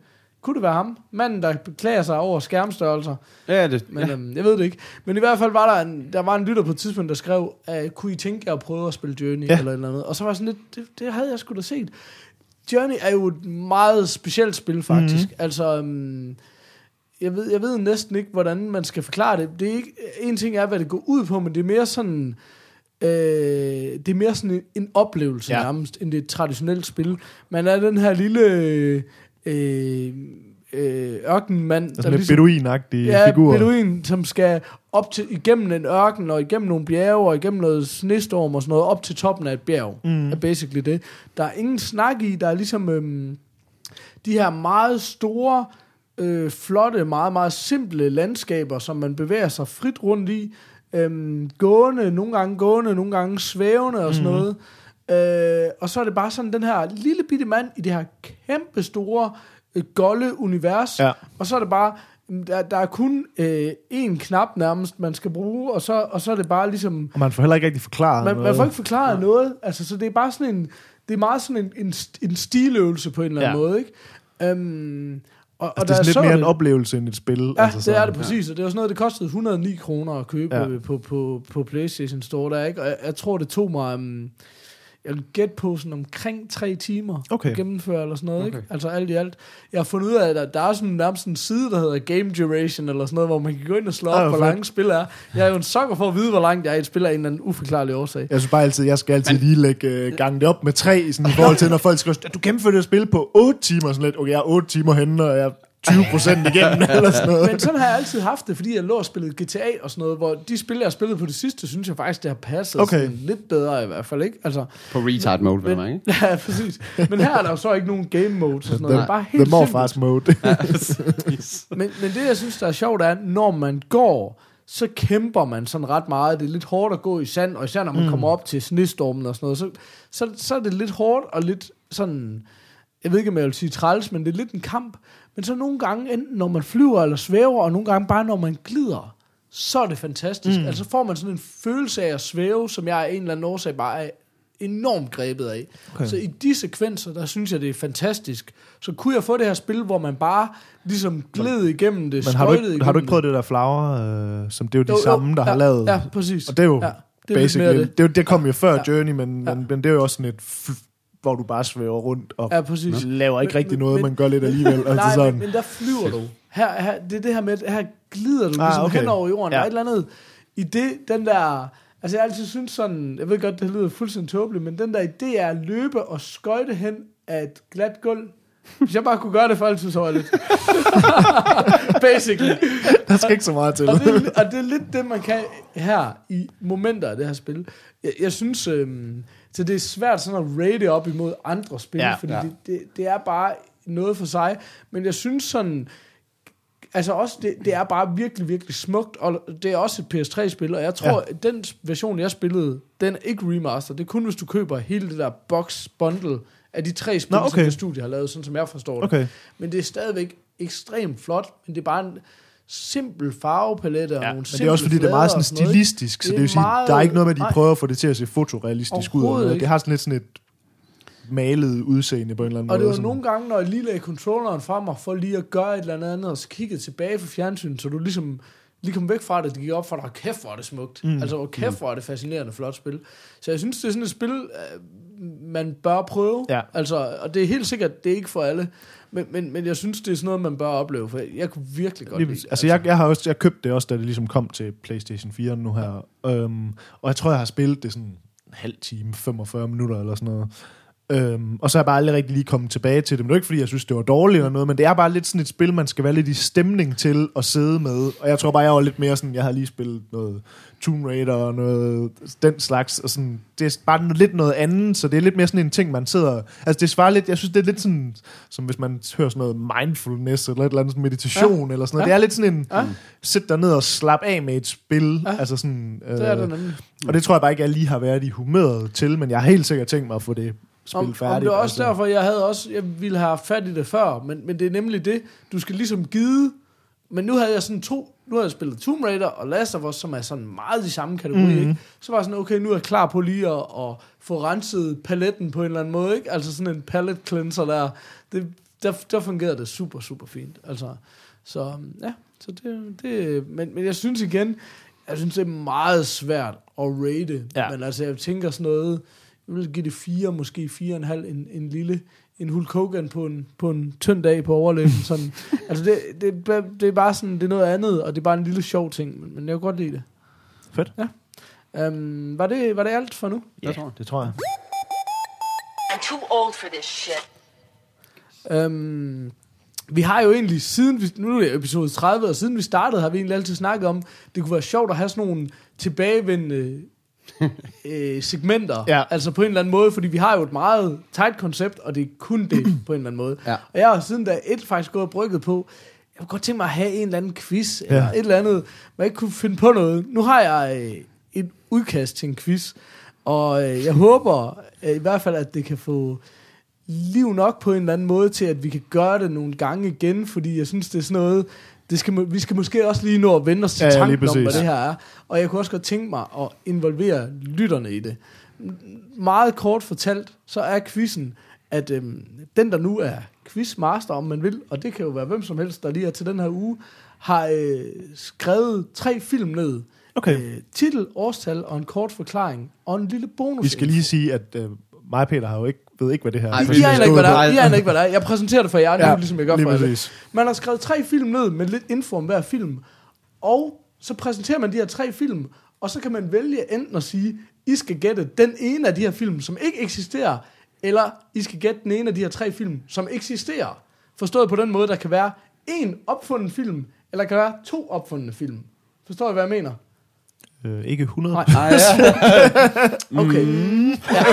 Kunne det være ham? Manden, der beklager sig over skærmstørrelser. Ja, det, Men ja. øhm, jeg ved det ikke. Men i hvert fald var der en, der var en lytter på et tidspunkt, der skrev, at kunne I tænke jer at prøve at spille Journey ja. Eller et eller andet. Og så var jeg sådan lidt, det, det havde jeg sgu da set. Journey er jo et meget specielt spil faktisk. Mm-hmm. Altså, øhm, jeg ved, jeg ved næsten ikke, hvordan man skal forklare det. det er ikke, en ting er, hvad det går ud på, men det er mere sådan... Øh, det er mere sådan en, en oplevelse ja. Nærmest, end det et traditionelt spil. Man er den her lille øh, øh, øh, ørkenmand, Der er sådan lidt beduinagtige ja, figurer. beduin, som skal op til, igennem en ørken, og igennem nogle bjerge, og igennem noget snestorm og sådan noget, op til toppen af et bjerg. Mm. Er basically det. Der er ingen snak i, der er ligesom øhm, de her meget store, øh, flotte, meget, meget simple landskaber, som man bevæger sig frit rundt i. Øhm, gående, nogle gange gående, nogle gange svævende og sådan noget. Øh, og så er det bare sådan den her lille bitte mand i det her kæmpe store, øh, golde univers. Ja. Og så er det bare, mm, der, der er kun øh, én knap nærmest, man skal bruge, og så, og så er det bare ligesom, Og man får heller ikke rigtig forklaret man, noget. man får ikke forklaret ja. noget, altså så det er bare sådan en, det er meget sådan en, en, en stiløvelse på en eller anden Ja. måde, ikke? Um, Og, Altså, det er da sådan lidt mere en det- oplevelse end et spil. Ja, altså, det sådan. er det præcis, og det var sådan noget, det kostede 109 kroner at købe Ja. ja. på, på, på Playstation Store der, ikke? Og jeg, jeg tror, det tog mig, um, jeg vil gætte på sådan omkring tre timer Okay. at gennemføre, eller sådan noget, okay. Ikke? Altså alt i alt. Jeg har fundet ud af, at der, der er sådan nærmest en side, der hedder Game Duration, eller sådan noget, hvor man kan gå ind og slå Ah, op, hvor fedt. lange spil er. Jeg er jo en sokker for at vide, hvor langt jeg er i et spil af en eller anden uforklarlig årsag. Jeg synes bare altid, jeg skal altid lige lægge øh, gange det op med tre, sådan i forhold til, når folk skriver, du gennemførte det spil på 8 timer, sådan lidt, okay, jeg er 8 timer henne, og jeg 20 procent igennem, eller sådan noget. Men sådan har jeg altid haft det, fordi jeg lå og spillede GTA og sådan noget, hvor de spil, jeg har spillet på det sidste, synes jeg faktisk, det har passet Okay. lidt bedre i hvert fald, ikke? Altså, På retard mode, Men, man, ikke? ja, præcis. Men her er der jo så ikke nogen game mode og sådan noget. Det er bare The helt morfars simpelt. mode. Men, men det, jeg synes, der er sjovt, er, når man går, så kæmper man sådan ret meget. Det er lidt hårdt at gå i sand, og især når man mm. kommer op til snestormen og sådan noget, så, så, så er det lidt hårdt og lidt sådan, jeg ved ikke, om jeg vil sige træls, men det er lidt en kamp. Men så nogle gange, enten når man flyver eller svæver, og nogle gange bare når man glider, så er det fantastisk. Mm. Altså får man sådan en følelse af at svæve, som jeg af en eller anden årsag bare er enormt grebet af. Okay. Så i de sekvenser, der synes jeg, det er fantastisk. Så kunne jeg få det her spil, hvor man bare ligesom gled igennem det, Men har du, ikke, har du ikke prøvet det der Flower, øh, som det er jo de Jo, jo, samme, der ja, har lavet? Ja, præcis. Og det er jo ja, det basically, det. det. Det, jo- kom jo før Ja. Journey, men, Ja. men, men det er jo også sådan et, hvor du bare svæver rundt og Ja, præcis. laver ikke Men- rigtig men- noget, men- man gør lidt alligevel. Altså Nej, sådan. men, men der flyver du. Her, her, det er det her med, her glider du Ah, ligesom okay. hen over jorden. Ja. Der er et eller andet i det, den der... Altså jeg altid synes sådan, jeg ved godt, det lyder fuldstændig tåbeligt, men den der idé er at løbe og skøjte hen af et glat gulv. Hvis jeg bare kunne gøre det for altid, så var jeg lidt. Basically. Der skal ikke så meget til. Og det, er, og det er lidt det, man kan her i momenter af det her spil. Jeg, jeg synes, øhm, så det er svært sådan at rate op imod andre spil, Ja. fordi Ja. Det, det, det er bare noget for sig. Men jeg synes sådan, altså også, det, det er bare virkelig, virkelig smukt, og det er også et PS3-spil, og jeg tror, Ja. at den version, jeg spillede, den er ikke remaster. Det er kun, hvis du køber hele det der box bundle af de tre spil, Nå, okay. som det studie har lavet, sådan som jeg forstår det. Okay. Men det er stadigvæk ekstremt flot, men det er bare en simpel farvepalet og Ja, nogle men det er også fordi, det er meget sådan stilistisk, så det, Det er vil sige, meget- der er ikke noget med, at de nej. prøver at få det til at se fotorealistisk ud. eller. Det har sådan lidt sådan et malet udseende på en eller anden Og det måde. var sådan. nogle gange, når jeg lige lagde controlleren fra mig, for lige at gøre et eller andet, og så kiggede tilbage for fjernsynet, så du ligesom lige kom væk fra det, det gik op for dig, kæft hvor er det smukt. Mm. Altså, hvor kæft hvor er det fascinerende flot spil. Så jeg synes, det er sådan et spil, øh, man bør prøve. Ja. Altså, og det er helt sikkert, det er ikke for alle, men, men, men jeg synes, det er sådan noget, man bør opleve, for jeg kunne virkelig godt lide det. altså, jeg, jeg har også jeg købte det også, da det ligesom kom til PlayStation 4 nu her. Øhm, og jeg tror, jeg har spillet det sådan en halv time, 45 minutter eller sådan noget. Øhm, og så er jeg bare aldrig rigtig lige kommet tilbage til det. Men det er ikke, fordi jeg synes, det var dårligt eller noget, men det er bare lidt sådan et spil, man skal være lidt i stemning til at sidde med. Og jeg tror bare, jeg var lidt mere sådan, jeg havde lige spillet noget Tomb Raider og noget den slags. Og sådan, det er bare noget- lidt noget andet, så det er lidt mere sådan en ting, man sidder... Altså det svarer lidt, jeg synes, det er lidt sådan, som hvis man hører sådan noget mindfulness eller et eller andet meditation ja. eller sådan noget. Ja. Det er lidt sådan en, Ja. sæt dig ned og slap af med et spil. Ja. Altså sådan, øh, Det er det nemlig. og det tror jeg bare ikke, jeg lige har været i humøret til, men jeg har helt sikkert tænkt mig at få det spil Om, færdigt. om det er også altså. derfor, jeg havde også, jeg ville have haft fat i det før, men, men det er nemlig det, du skal ligesom give, men nu havde jeg sådan to, nu havde jeg spillet Tomb Raider og Last of Us, som er sådan meget i samme kategori, mm-hmm. ikke? Så var jeg sådan, okay, nu er jeg klar på lige at, at få renset paletten på en eller anden måde, ikke? Altså sådan en palette cleanser der, det, der, der fungerede det super, super fint, altså, så ja, så det, det men, men jeg synes igen, jeg synes det er meget svært at rate, Ja. men altså jeg tænker sådan noget, jeg vil give det fire, måske fire og en halv, en, en lille, en Hulk Hogan på en, på en tynd dag på overlæben. Sådan. altså det, det, er- det, er bare sådan, det er noget andet, og det er bare en lille sjov ting, men, men jeg kan godt lide det. Fedt. Ja. Um, var, det, var det alt for nu? Ja, det tror jeg. I'm too old for this shit. Um, vi har jo egentlig siden, vi, nu er det episode 30, og siden vi startede, har vi egentlig altid snakket om, det kunne være sjovt at have sådan nogle tilbagevendende øh, segmenter. Ja. Altså på en eller anden måde, fordi vi har jo et meget tight koncept, og det er kun det på en eller anden måde. Ja. Og jeg har siden da et faktisk gået og brygget på, jeg kunne godt tænke mig at have en eller anden quiz, eller Ja. et eller andet, hvor jeg ikke kunne finde på noget. Nu har jeg øh, et udkast til en quiz, og øh, jeg håber øh, i hvert fald, at det kan få liv nok på en eller anden måde til, at vi kan gøre det nogle gange igen, fordi jeg synes, det er sådan noget, det skal, vi skal måske også lige nå at vende os til Ja, tanken om, hvad det her er. Og jeg kunne også godt tænke mig at involvere lytterne i det. Meget kort fortalt, så er quizzen, at øhm, den, der nu er quizmaster, om man vil, og det kan jo være hvem som helst, der lige er til den her uge, har øh, skrevet tre film ned. Okay. Øh, titel, årstal og en kort forklaring, og en lille bonus. Vi skal lige sige, at øh, mig og Peter har jo ikke, ved ikke, hvad det her Ej, er. I aner ikke, hvad der er. I aner ikke, hvad der er. Jeg præsenterer det for jer nu, Ja, ligesom jeg gør for jer. Man har skrevet tre film ned med lidt info om hver film, og så præsenterer man de her tre film, og så kan man vælge enten at sige, I skal gætte den ene af de her film, som ikke eksisterer, eller I skal gætte den ene af de her tre film, som eksisterer. Forstået på den måde, der kan være en opfundet film, eller kan være to opfundne film. Forstår I, hvad jeg mener? Øh, ikke 100. Nej. Ej, ja. Okay. Mm. Ja.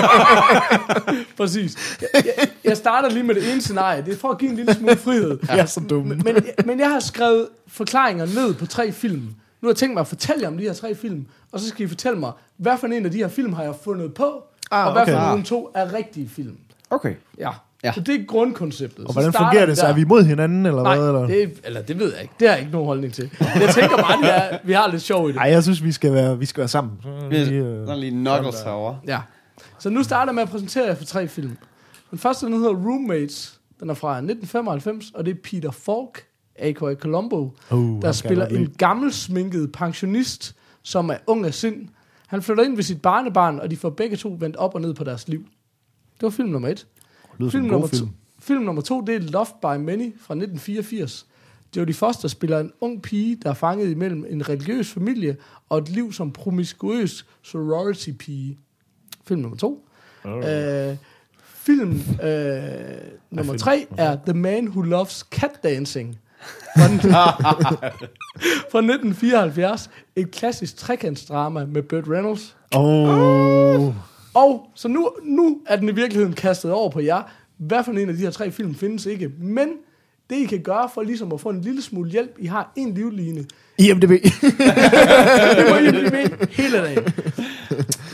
Præcis. Jeg, jeg, jeg starter lige med det ene scenarie. Det er for at give en lille smule frihed. Jeg er så dum. Men, men, men jeg har skrevet forklaringer ned på tre film. Nu har jeg tænkt mig at fortælle jer om de her tre film, og så skal I fortælle mig, hvad for en af de her film har jeg fundet på, Ah, og hvad okay. for Ah. nogle to er rigtige film. Okay. Ja. Ja. Så det er grundkonceptet. Og Så hvordan fungerer det så? der. Er vi imod hinanden, eller Nej, hvad? Eller? det, eller det ved jeg ikke. Det har jeg ikke nogen holdning til. Men jeg tænker bare, det er, vi har lidt sjov i det. Ej, jeg synes, vi skal være, vi skal være sammen. Så Vi vi, øh, er lige knuckles herovre. Ja. Så nu starter jeg med at præsentere jer for tre film. Den første, den hedder Roommates. Den er fra 1995, og det er Peter Falk, a.k.a. Columbo, Uh, der spiller en gammel sminket pensionist, som er ung af sind. Han flytter ind ved sit barnebarn, og de får begge to vendt op og ned på deres liv. Det var film nummer et. Lyder Film nummer, film. To, film nummer to, det er Loved by Many fra 1984. Jodie Foster spiller en ung pige, der er fanget imellem en religiøs familie og et liv som promiskuøs sorority-pige. Film nummer to. Øh, film øh, nummer tre er The Man Who Loves Cat Dancing. Fra, den- fra 1974. Et klassisk trekantsdrama med Burt Reynolds. Åh, Og så nu, nu er den i virkeligheden kastet over på jer. Hvad for en af de her tre film findes ikke? Men det I kan gøre for ligesom at få en lille smule hjælp, I har en livline. IMDb. Det må I blive med hele dagen.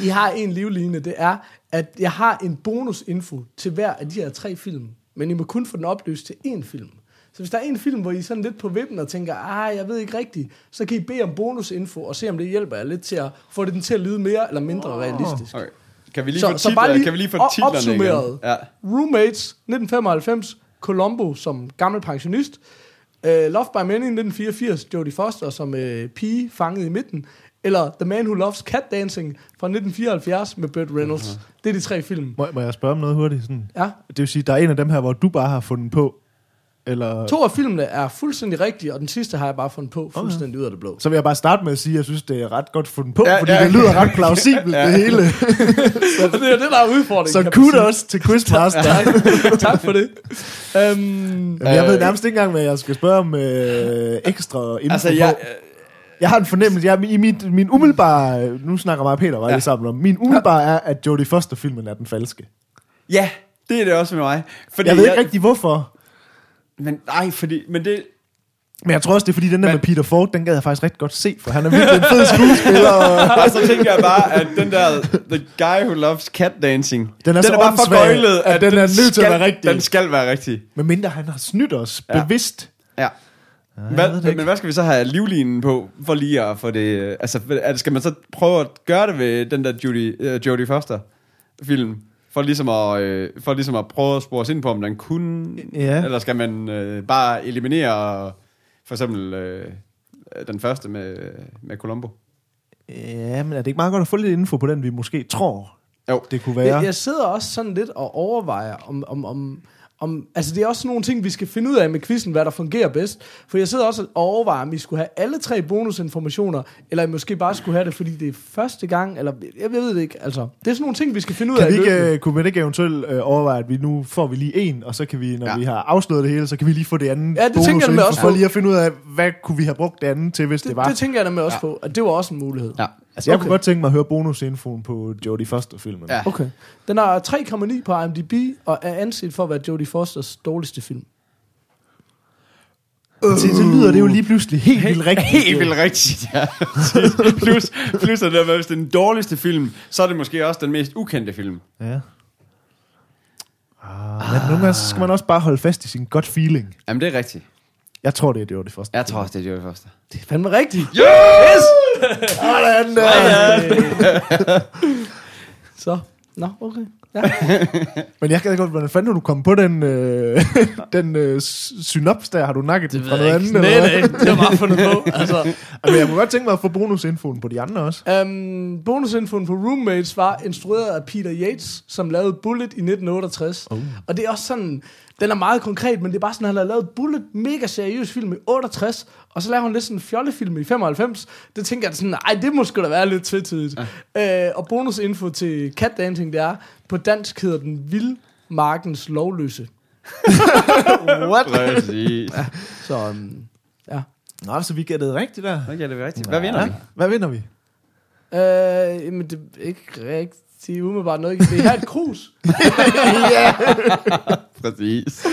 I har en livline, det er, at jeg har en bonusinfo til hver af de her tre film. Men I må kun få den opløst til én film. Så hvis der er en film, hvor I er sådan lidt på vippen og tænker, ah, jeg ved ikke rigtigt, så kan I bede om bonusinfo og se, om det hjælper jer lidt til at få det den til at lyde mere eller mindre realistisk. Okay. Kan vi lige Så- få så titler? bare lige kan vi lige få titlerne opsummeret. igen? Ja. Roommates 1995, Columbo som gammel pensionist, uh, Love by Many 1984, Jodie Foster som uh, pige fanget i midten, eller The Man Who Loves Cat Dancing fra 1974 med Burt Reynolds. Uh-huh. Det er de tre film. må, må jeg spørge om noget hurtigt? Sådan? Ja. Det vil sige, der er en af dem her, hvor du bare har fundet på, eller... To af filmene er fuldstændig rigtige, og den sidste har jeg bare fundet på fuldstændig ud af det blå. Så vil jeg bare starte med at sige, at jeg synes, det er ret godt fundet på, Ja, ja, fordi ja. ja. det lyder ret plausibelt, ja. det hele. Så det er jo det, der er udfordringen. Så man sige. kudos til Quizmaster. Tak, tak for det. Um, Jamen, jeg ved nærmest ikke engang, hvad jeg skal spørge om øh, ekstra info Altså, på. jeg, Jeg har en fornemmelse, jeg, i mit, min umiddelbare, nu snakker mig og Peter var Ja. ja. sammen om, min umiddelbare er, at Jodie Foster-filmen er den falske. ja, det er det også med mig. Fordi Jeg ved ikke rigtig hvorfor, Men nej, fordi... Men det... men jeg tror også, det er fordi, den der Men- med Peter Ford, den gad jeg faktisk rigtig godt se, for han er virkelig en fed skuespiller. Og Og så tænker jeg bare, at den der The Guy Who Loves Cat Dancing, Den er så den er bare for gøjlet, at den er nødt til at skal, være rigtig. Den skal være rigtig. med mindre han har snydt os Ja. bevidst. Ja. Hvad, men ikke. hvad skal vi så have livlinen på, for lige at få det... Altså, skal man så prøve at gøre det ved den der Judy, uh, Jodie Foster film? For ligesom, at, øh, for ligesom at prøve at spore os ind på, om den kunne... Ja. Eller skal man øh, bare eliminere for eksempel øh, den første med, med Columbo? Ja, men er det ikke meget godt at få lidt info på den, vi måske tror, Jo. det kunne være? Jeg, jeg sidder også sådan lidt og overvejer, om, om, om, om... Altså, det er også sådan nogle ting, vi skal finde ud af med quizzen, hvad der fungerer bedst. For jeg sidder også og overvejer, om vi skulle have alle tre bonusinformationer, eller måske bare skulle have det, fordi det er første gang, eller... Jeg ved det ikke, altså. Det er sådan nogle ting, vi skal finde ud Kan af. vi løbende. ikke, øh, kunne man ikke eventuelt øh, overveje, at vi nu får vi lige en, og så kan vi, når Ja. vi har afsløret det hele, så kan vi lige få det andet Ja, det tænker jeg nemlig også for på. lige at finde ud af, hvad kunne vi have brugt det andet til, hvis det, det, var. det tænker jeg nemlig også ja. på, at det var også en mulighed. Ja. Altså, jeg okay. kunne godt tænke mig at høre bonusinfoen på Jodie Foster-filmen. Ja. Okay. Den har 3,9 på IMDb, og er anset for at være Jodie Fosters dårligste film. Og til, så lyder det jo lige pludselig helt vildt rigtigt. Helt vildt rigtigt, ja. plus, plus at det er, hvis det er den dårligste film, så er det måske også den mest ukendte film. Ja. Ah, men nogle gange så skal man også bare holde fast i sin gut feeling. Jamen, det er rigtigt. Jeg tror, det er Jodie Foster. Jeg tror også, det er Jodie Foster. Det er fandme rigtigt. Sådan der. Så, Nå, okay. Ja. Men jeg kan godt, hvordan fanden du kommet på den, øh, den øh, synops der? Har du nakket den fra noget andet? Nej, eller hvad? nej, det var bare fundet på. Altså, Men jeg kunne godt tænke mig at få bonusinfoen på de andre også. um, bonusinfoen på Roommates var instrueret af Peter Yates, som lavede Bullet i 1968. Uh. Og det er også sådan, den er meget konkret, men det er bare sådan, at han har lavet Bullet, mega seriøs film i 68, og så laver han lidt sådan en fjollefilm i 95. Det tænker jeg sådan, ej, det må sgu da være lidt tvetydigt. Ja. Øh, og bonusinfo til Cat Dancing, det er, på dansk hedder den Vildmarkens Lovløse. What? Præcis. Så um, ja. Nå, så vi gættede rigtigt der. Okay, det er rigtigt. Hvad vinder vi? Hvad vinder vi? Øh, men det er ikke rigtig umiddelbart noget. Det er her et krus. Præcis.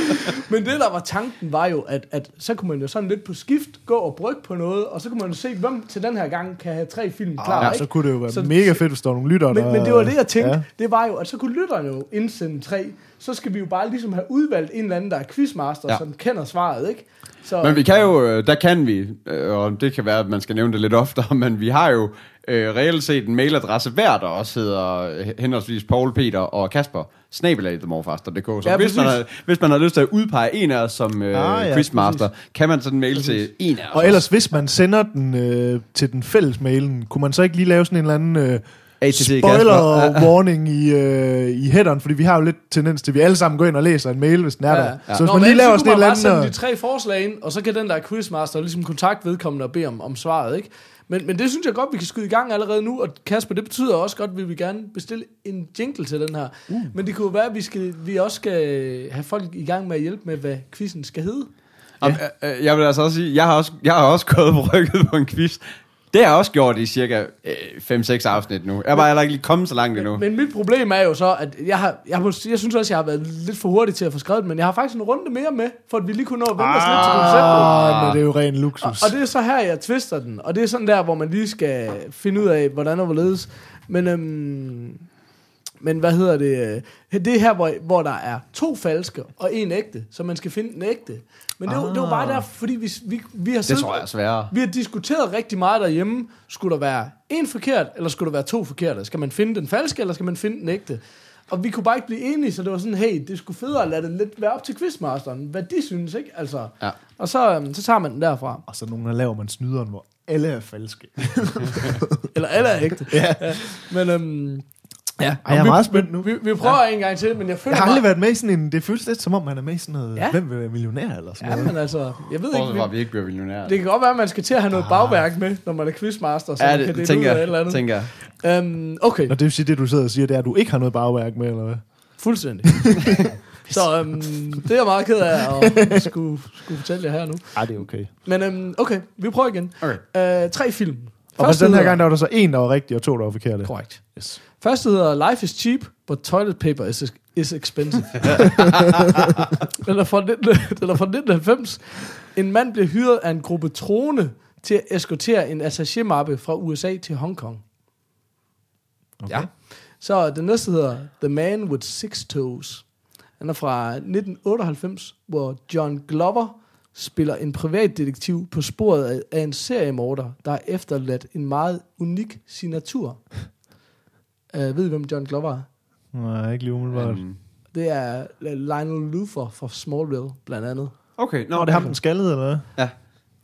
Men det, der var tanken, var jo, at, at så kunne man jo sådan lidt på skift gå og brygge på noget, og så kunne man jo se, hvem til den her gang kan have tre film klar, Ja, ikke? så kunne det jo være Så- mega fedt, hvis der var nogle lyttere, Men, der... men det var det, jeg tænkte. Ja. Ja. Det var jo, at så kunne lytterne jo indsende tre. Så skal vi jo bare ligesom have udvalgt en eller anden, der er quizmaster, Ja. ja. som kender svaret, ikke? Så, Men vi kan jo, øh, der kan vi, øh, og det kan være, at man skal nævne det lidt oftere, men vi har jo øh, reelt set en mailadresse hver, der også hedder øh, henholdsvis Paul, Peter og Kasper, snabelag themorfaster.dk. Så Ja, hvis, man præcis. har, hvis man har lyst til at udpege en af os som øh, Ah, ja, quizmaster, kan man sådan mail Præcis. til en af os. Og ellers, hvis man sender den øh, til den fælles mailen, kunne man så ikke lige lave sådan en eller anden øh, ATC spoiler Kasper. warning i, øh, i headeren, fordi vi har jo lidt tendens til, at vi alle sammen går ind og læser en mail, hvis den er Ja, der. ja. Så hvis Nå, man lige laver så sådan kunne eller sende anden... de tre forslag ind, og så kan den der quizmaster ligesom kontakte vedkommende og bede om, om svaret, ikke? Men, men det synes jeg godt, vi kan skyde i gang allerede nu, og Kasper, det betyder også godt, at vi vil gerne bestille en jingle til den her. Uh. Men det kunne jo være, at vi, skal, vi også skal have folk i gang med at hjælpe med, hvad quizzen skal hedde. Om, øh, øh, jeg vil altså også sige, jeg har også, jeg har også gået på rykket på en quiz. Det har jeg også gjort i cirka øh, 5-6 afsnit nu. Jeg er bare heller ikke lige kommet så langt endnu. Men mit problem er jo så, at jeg, har, jeg, må, jeg synes også, jeg har været lidt for hurtig til at få skrevet den, men jeg har faktisk en runde mere med, for at vi lige kunne nå at vende os lidt til konceptet. Ah, men det er jo ren Og, luksus. og det er så her, jeg twister den. Og det er sådan der, hvor man lige skal finde ud af, hvordan og hvorledes. Men, øhm, men hvad hedder det? øh, Det er her, hvor, hvor der er to falske og en ægte. Så man skal finde den ægte. Men det, ah. det var bare der, fordi vi, vi, vi har Det siddet, tror jeg er vi har diskuteret rigtig meget derhjemme. Skulle der være en forkert, eller skulle der være to forkerte? Skal man finde den falske, eller skal man finde den ægte? Og vi kunne bare ikke blive enige, så det var sådan, hey, det skulle federe at lade det lidt være op til quizmasteren, hvad de synes, ikke? Altså, Ja. Og så, øhm, så tager man den derfra. Og så nogle gange laver man snyderen, hvor alle er falske. Eller alle er ægte. ja. Men øhm, ja, Ej, jeg er vi, meget spændt nu. Vi, vi prøver ja. en gang til, men jeg føler Jeg har aldrig bare- været med i sådan en... Det føles lidt som om, man er med i sådan noget... Ja. Hvem vil være millionær eller sådan Ja, noget. men altså, jeg ved ikke, at vi ikke bliver millionærer. det kan godt være, at man skal til at have noget bagværk med, når man er quizmaster, så ja, det, kan det dele ud tænker af eller andet. Tænker jeg. Øhm, okay, Nå, det vil sige, det du sidder og siger, det er, at du ikke har noget bagværk med, eller hvad? fuldstændig. så øhm, det er jeg meget ked af at skulle, skulle fortælle jer her nu. Ej, det er okay. Men øhm, okay, vi prøver igen. Okay. Øh, tre film. Og Første den her gang, der var der så en, der var rigtig, og to, der var forkerte. Korrekt. Yes. Første hedder Life is cheap, but toilet paper is, is expensive. den, er fra, 19 den er fra 1990. En mand bliver hyret af en gruppe troende til at eskortere en attachemappe fra USA til Hongkong. Okay. Ja. Så den næste hedder The Man with Six Toes. Den er fra 1998, hvor John Glover spiller en privatdetektiv på sporet af- af en seriemorder, der har efterladt en meget unik signatur. Uh, ved I, hvem John Glover er? Nej, ikke lige umiddelbart. Um, Det er Lionel Luthor fra Smallville, blandt andet. okay, Nå, det er ham, den skaldede, eller hvad?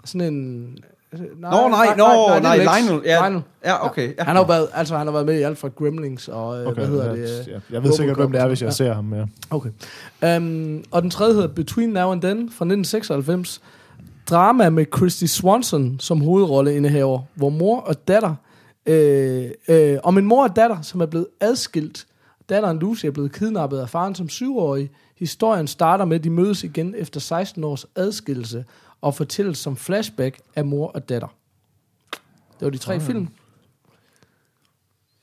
Sådan en... Nej, Nå, nej, nå, det er nej, Lex. Lionel. Ja, Lionel. ja okay. Ja. Han har jo været, altså, han har været med i alt fra Gremlings og, okay, hvad hedder jeg, det? Jeg, jeg ved sikkert, hvem det er, hvis jeg Ja. ser ham. Ja. Okay. Um, og den tredje hedder Between Now and Then fra 1996. Drama med Christy Swanson som hovedrolleindehaver, hvor mor og datter, øh, øh, om en mor og datter, som er blevet adskilt. Datteren Lucy er blevet kidnappet af faren som syvårig. Historien starter med, at de mødes igen efter 16 års adskillelse og fortælles som flashback af mor og datter. Det var de tre film.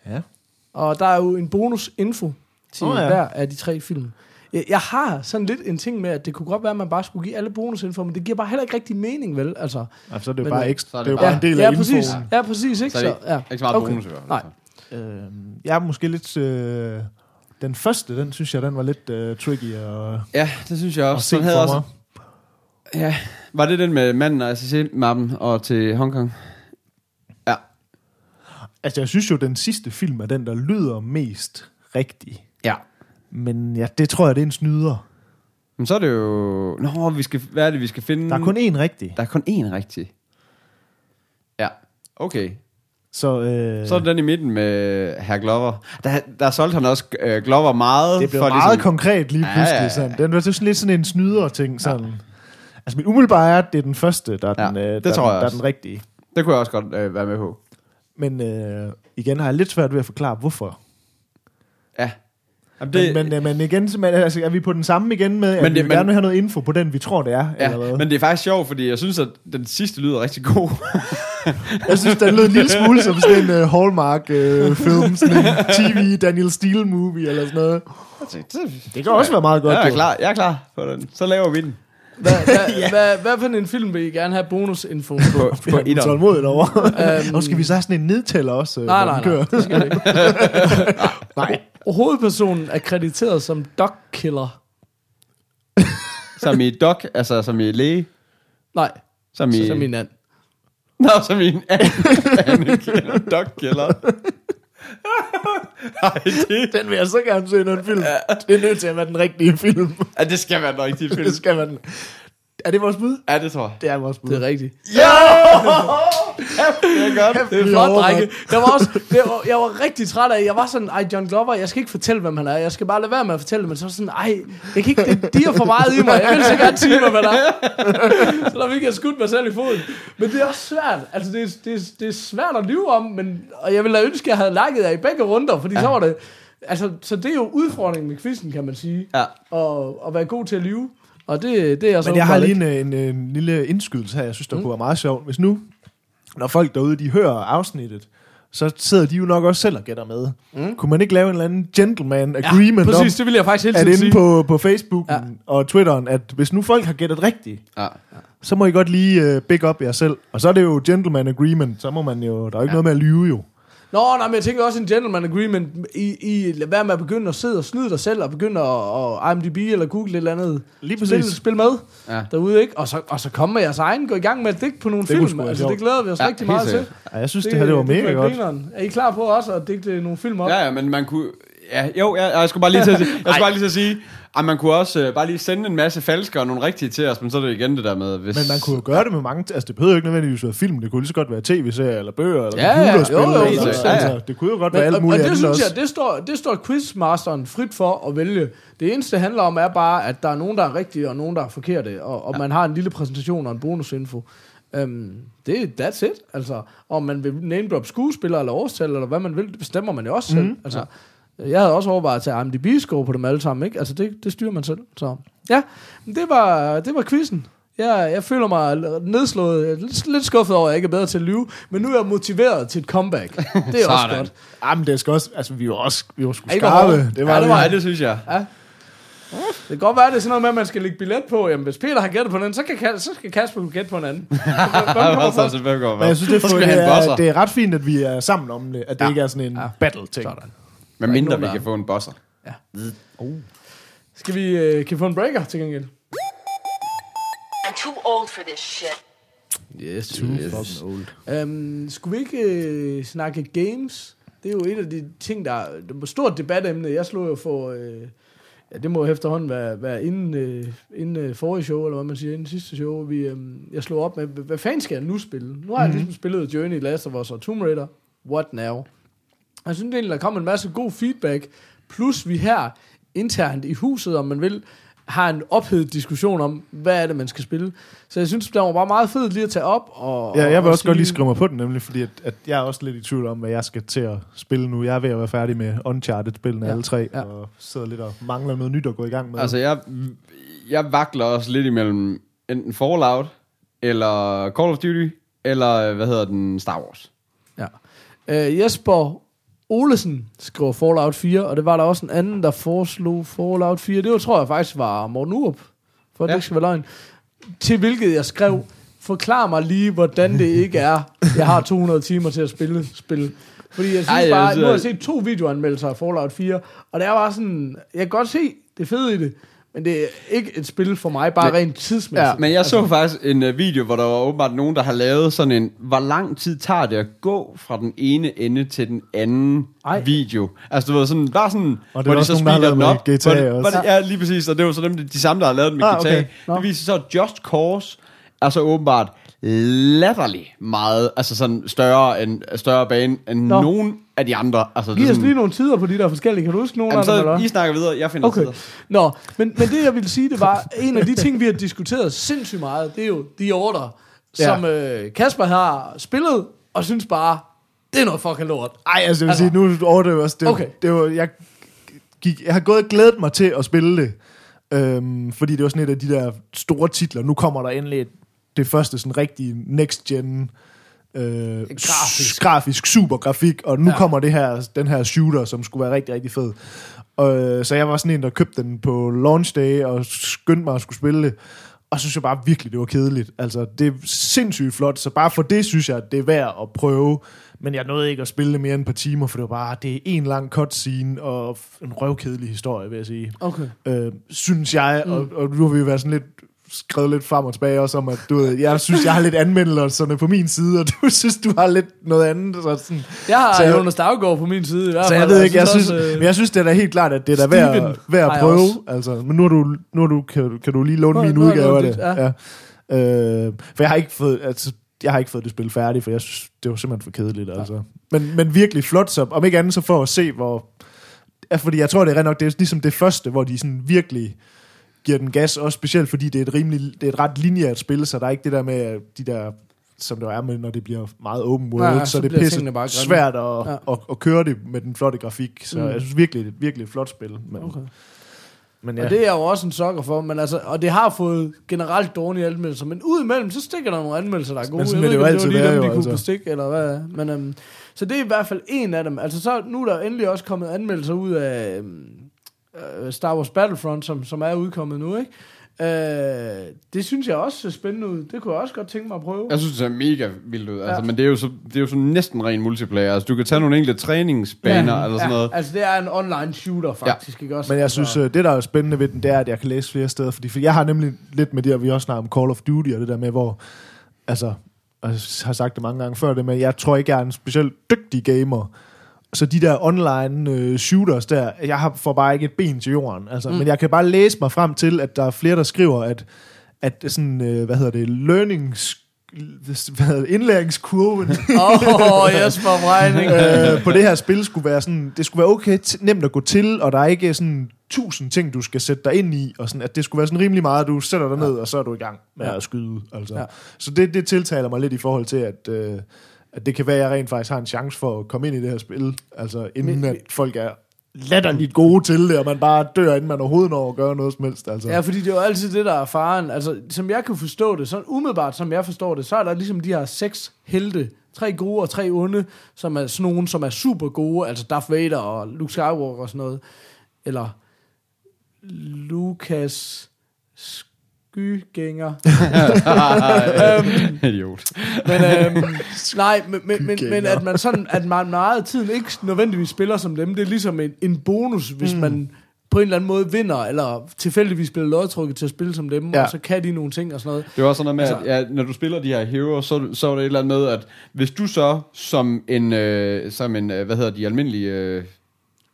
ja. Og der er jo en bonus info til oh, ja. hver af de tre film. Jeg, jeg har sådan lidt en ting med, at det kunne godt være, at man bare skulle give alle bonusinfo, men det giver bare heller ikke rigtig mening, vel? Altså, Altså, det er jo Men, bare øh, ekstra. så er Det er det jo bare ja, en del ja, af infoen. præcis. Ja, præcis. Ikke? Så er det ja. ikke så meget Okay. bonus i hvert fald. Nej. Øh, jeg er måske lidt... Øh, den første, den synes jeg, den var lidt øh, tricky at, Ja, det synes jeg også. Den havde for også. Ja, var det den med manden og SSC-mappen og til Hongkong? Ja. Altså, jeg synes jo, den sidste film er den, der lyder mest rigtig. Ja. Men ja, det tror jeg, det er en snyder. Men så er det jo... Nå, vi skal, hvad er det, vi skal finde? Der er kun én rigtig. Der er kun én rigtig. Ja, okay. Så, øh, Så er det den i midten med herr Glover. Der, der solgte han også øh, Glover meget. det blev for meget ligesom, konkret lige Ja, pludselig. ja, ja. Sådan. Den var sådan lidt sådan en snyder-ting. Sådan. Altså mit umiddelbare er, at det er den første, der er, Ja, den, øh, det der, tror jeg der er den rigtige. Det kunne jeg også godt øh, være med på. Men øh, igen har jeg lidt svært ved at forklare, hvorfor. Jamen, Det, men, men, øh, men igen, så, men, altså, er vi på den samme igen med, at Men det- vi men- gerne vil have noget info på den, vi tror, det er? ja, eller hvad? men det er faktisk sjovt, fordi jeg synes, at den sidste lyder rigtig god. Jeg synes, den lød en lille smule som sådan en uh, Hallmark-film, sådan en TV Daniel Steele-movie eller sådan noget. Det kan også være meget godt. Jeg er klar, jeg er klar på den. Så laver vi den. Hvad, hvad, hvad, hvad for en film vil I gerne have bonusinfo på? På, på Jeg er etteren. tålmodig over. Øhm, Og skal vi så have sådan en nedtæller også, øh, Nej, når nej, den nej. kører? Det skal det ikke. nej. Hovedpersonen er krediteret som dog killer. Som i doc, altså som i læge. Nej, Som i... som min and. Nå, som i en anden killer. Doc killer. Nej, det, Den vil jeg så gerne se, når en film. Det er nødt til at være den rigtige film. ja, det skal være den rigtige film. det skal være den. Er det vores bud? Ja, det tror jeg. Det er vores bud. Det er rigtigt. Det er godt. Det er flot, drenge. Jeg var, også, det var, jeg var rigtig træt af, jeg var sådan, ej, John Glover, jeg skal ikke fortælle, hvem han er. Jeg skal bare lade være med at fortælle men så var sådan, ej, jeg kan ikke, det dirrer for meget i mig. Jeg vil så gerne sige hvad der er. så der fik jeg skudt mig selv i foden. Men det er også svært. Altså, det er, det er, det er svært at lyve om, men, og jeg ville da ønske, at jeg havde lagt jer i begge runder, fordi ja. så var det, altså, så det er jo udfordringen med quizzen, kan man sige. Ja. Og, at være god til at lyve. Og det, det er så Men jeg har lige en, en, en lille indskydelse her, jeg synes, der mm. kunne være meget sjovt. Hvis nu, når folk derude, de hører afsnittet, så sidder de jo nok også selv og gætter med. Mm. Kunne man ikke lave en eller anden gentleman agreement ja, om, præcis, det vil jeg faktisk hele at tiden inde sige. på, på Facebooken Ja. ja. og Twitteren, at hvis nu folk har gættet rigtigt, Ja. så må I godt lige uh, big up jer selv. Og så er det jo gentleman agreement, så må man jo, der er jo ikke ja. noget med at lyve jo. Nå, nej, men jeg tænker også en gentleman agreement i, i lad være med at begynde at sidde og snyde dig selv, og begynde at, at IMDb eller google et eller andet. Lige Spil, præcis. spil med Ja. derude, ikke? Og så, og så komme med jeres egen, gå i gang med at digte på nogle Det film. Altså, sjovt. det glæder vi os Ja, rigtig meget til. Ja, jeg synes, det, det her det var mega være godt. Er I klar på også at digte nogle film op? Ja, ja, men man kunne... Ja, jo, ja, jeg skulle bare lige til at, sige- jeg skulle bare lige til at sige, at man kunne også øh, bare lige sende en masse falske og nogle rigtige til os, men så er det igen det der med, hvis... Men man kunne jo gøre det med mange... Altså, det behøver jo ikke nødvendigvis være film. Det kunne lige så godt være tv-serier, eller bøger, eller Ja, ja, computerspil. jo, jo, eller, fuldstændig. altså, Ja, ja. Det kunne jo godt Men, være alt og, og muligt det andet synes også. jeg, det står, det står quizmasteren frit for at vælge. Det eneste, det handler om, er bare, at der er nogen, der er rigtige, og nogen, der er forkerte, og, og ja. man har en lille præsentation og en bonusinfo. Um, det er that's it. Altså, om man vil name drop skuespiller eller årstal, eller hvad man vil, det bestemmer man jo også selv. Altså, jeg havde også overvejet at tage IMDb-score på dem alle sammen, ikke? Altså, det, det styrer man selv. Så ja, men det var, det var quizzen. Jeg, jeg føler mig nedslået, lidt, lidt skuffet over, at jeg ikke er bedre til at lyve, men nu er jeg motiveret til et comeback. Det er også godt. Jamen, det skal også... Altså, vi var også vi var sgu var skarpe. Det var, Ja, det var det synes jeg. Ja. Det kan godt være, det er sådan noget med, at man skal lægge billet på. Jamen, hvis Peter har gættet på den, så, kan, Ka- så skal Kasper kunne gætte på en anden. Men jeg synes, det, er, det, er, det er ret fint, at vi er sammen om det. At det Ja. ikke er sådan en Ja. battle-ting. Sådan. Men mindre nogen, vi der- kan få en bosser. Skal vi, øh, kan vi få en breaker til gengæld? I'm too old for this shit. Yes, too yes. fucking old. Um, skulle vi ikke øh, snakke games? Det er jo et af de ting, der er det er et stort debatemne. Jeg slog jo for... Øh, ja, det må efterhånden være, være inden, øh, inden øh, forrige show, eller hvad man siger, inden sidste show. Vi, øh, jeg slog op med, hvad fanden skal jeg nu spille? Nu har jeg ligesom spillet Journey, Last of Us og Tomb Raider. What now? Jeg synes egentlig, der kom en masse god feedback. Plus vi her internt i huset, om man vil, har en ophedet diskussion om, hvad er det, man skal spille. Så jeg synes, det var bare meget fedt lige at tage op. Og, Ja, jeg vil og også godt lige sige- skrive mig på den, nemlig fordi at, at jeg er også lidt i tvivl om, hvad jeg skal til at spille nu. Jeg er ved at være færdig med Uncharted-spillene Ja, alle tre, ja. og sidder lidt og mangler noget nyt at gå i gang med. Altså, jeg, jeg vakler også lidt imellem enten Fallout, eller Call of Duty, eller hvad hedder den, Star Wars. Ja. Øh, Jesper Olesen skriver Fallout 4, og det var der også en anden, der foreslog Fallout 4. Det var, tror jeg faktisk var Morten Urup, for ja. Det ikke skal være løgn. Til hvilket jeg skrev, forklar mig lige, hvordan det ikke er, jeg har 200 timer til at spille spil. Fordi jeg synes Ej, bare, nu har jeg at- set to videoanmeldelser af Fallout 4, og det er bare sådan, jeg kan godt se det fede i det, Men det er ikke et spil for mig, bare Men- rent tidsmæssigt. Ja, Men jeg så faktisk en uh, video, hvor der var åbenbart nogen, der har lavet sådan en, hvor lang tid tager det at gå fra den ene ende til den anden Ej. Video. Altså det var sådan, bare sådan, Og det er der har speeder lavet den med GTA hvor det, også. Hvor det, ja, lige præcis, og det var så dem, de samme, der har lavet den med Ah, GTA. okay. Det viser så, at Just Cause er så åbenbart latterlig meget, altså sådan større, end, større bane end Nå. Nogen af de andre. Altså, det Giv er os sådan- lige nogle tider på de der forskellige. Kan du huske nogle Jamen, af dem, eller? I snakker videre, jeg finder Okay. tider. Nå, men, men det jeg ville sige, det var, en af de ting, vi har diskuteret sindssygt meget, det er jo The Order, Ja. som øh, Kasper har spillet, og synes bare, det er noget fucking lort. Ej, altså jeg vil Altså- sige, nu overdriver jeg også. Det, Okay. det var, jeg, gik, jeg har gået og glædet mig til at spille det. Øhm, fordi det var sådan et af de der store titler. Nu kommer der endelig et, det første sådan rigtige next gen øh, Grafisk. grafisk super grafik, og nu Ja. kommer det her, den her shooter, som skulle være rigtig, rigtig fed. Og, øh, så jeg var sådan en, der købte den på launch day, og skyndte mig at skulle spille det. Og så synes jeg bare virkelig, det var kedeligt. Altså, det er sindssygt flot, så bare for det synes jeg, det er værd at prøve. Men jeg nåede ikke at spille det mere end et par timer, for det var bare, det er en lang cutscene og en røvkedelig historie, vil jeg sige. Okay. Øh, synes jeg, mm. og, og nu har vi jo været sådan lidt skrevet lidt frem og tilbage også om, at du ved, jeg synes, jeg har lidt anmeldelserne på min side, og du synes, du har lidt noget andet. Så, sådan. Jeg har Så jeg- Jonas Daggaard på min side i hvert så fald. jeg ved ikke, jeg synes, også, øh, men jeg synes, det er da helt klart, at det er da værd, værd at jeg prøve. Altså, men nu, har du, nu har du, kan, du- kan du lige låne min jeg udgave af det. dit, Ja. Øh, for jeg har ikke fået, altså, jeg har ikke fået det spil færdigt, for jeg synes, det var simpelthen for kedeligt. Altså. Men, men virkelig flot, så om ikke andet så for at se, hvor... Ja, fordi jeg tror, det er rent nok, det er ligesom det første, hvor de sådan virkelig giver den gas, også specielt fordi det er et, rimelig, det er et ret lineært spil, så der er ikke det der med de der som det er med, når det bliver meget open world, Nej, så, så så det er pisse bare svært at, Ja. ja. at, at, køre det med den flotte grafik. Så Mm. jeg synes virkelig, det er virkelig et flot spil. Men, Okay. men Ja. ja. Og det er jeg jo også en sokker for, men altså, og det har fået generelt dårlige anmeldelser, men ud imellem, så stikker der nogle anmeldelser, der er gode. Men sådan vil det jo om det var altid dem, være, de jo, kunne altså. bestikke, eller hvad. Men, øhm, så det er i hvert fald en af dem. Altså, så nu er der endelig også kommet anmeldelser ud af øhm, øh, Star Wars Battlefront, som, som er udkommet nu, ikke? Øh, det synes jeg også ser spændende ud. Det kunne jeg også godt tænke mig at prøve. Jeg synes, det ser mega vildt ud. Altså, Ja. Men det er, jo så, det er jo så næsten ren multiplayer. Altså, du kan tage nogle enkelte træningsbaner ja, eller sådan noget. Altså, det er en online shooter, faktisk, ikke også? Men jeg synes, øh, det der er spændende ved den, det er, at jeg kan læse flere steder. Fordi, for jeg har nemlig lidt med det, og vi også snakker om Call of Duty, og det der med, hvor, altså, og jeg har sagt det mange gange før, det med, jeg tror ikke, jeg er en specielt dygtig gamer. Så de der online øh, shooters der, jeg har, får bare ikke et ben til jorden. Altså, mm. Men jeg kan bare læse mig frem til, at der er flere, der skriver, at, at sådan, øh, hvad hedder det, learnings hvad indlæringskurven Åh, oh, Jesper Breining. øh, på det her spil skulle være sådan, det skulle være okay nemt at gå til, og der er ikke sådan tusind ting, du skal sætte dig ind i, og sådan, at det skulle være sådan rimelig meget, du sætter dig ned, og så er du i gang med Ja. at skyde. Altså. Ja. Ja. Så det, det tiltaler mig lidt i forhold til, at, øh, at det kan være, at jeg rent faktisk har en chance for at komme ind i det her spil, altså inden Men- at folk er latterligt gode til det, og man bare dør, inden man overhovedet når at gøre noget som helst. Altså. Ja, fordi det er jo altid det, der er faren. Altså, som jeg kan forstå det, så umiddelbart som jeg forstår det, så er der ligesom de her seks helte, tre gode og tre onde, som er sådan nogle, som er super gode, altså Darth Vader og Luke Skywalker og sådan noget. Eller Lucas Skygænger. øhm, Idiot. men, øhm, nej, men, men, men, men at man sådan, at man meget af tiden ikke nødvendigvis spiller som dem, det er ligesom en, en bonus, hvis mm. man på en eller anden måde vinder, eller tilfældigvis bliver lodtrukket til at spille som dem, ja. Og så kan de nogle ting og sådan noget. Det er også sådan noget med, Altså- at ja, når du spiller de her heroes, så, så er det et eller andet med, at hvis du så som en, øh, som en øh, hvad hedder de almindelige, øh,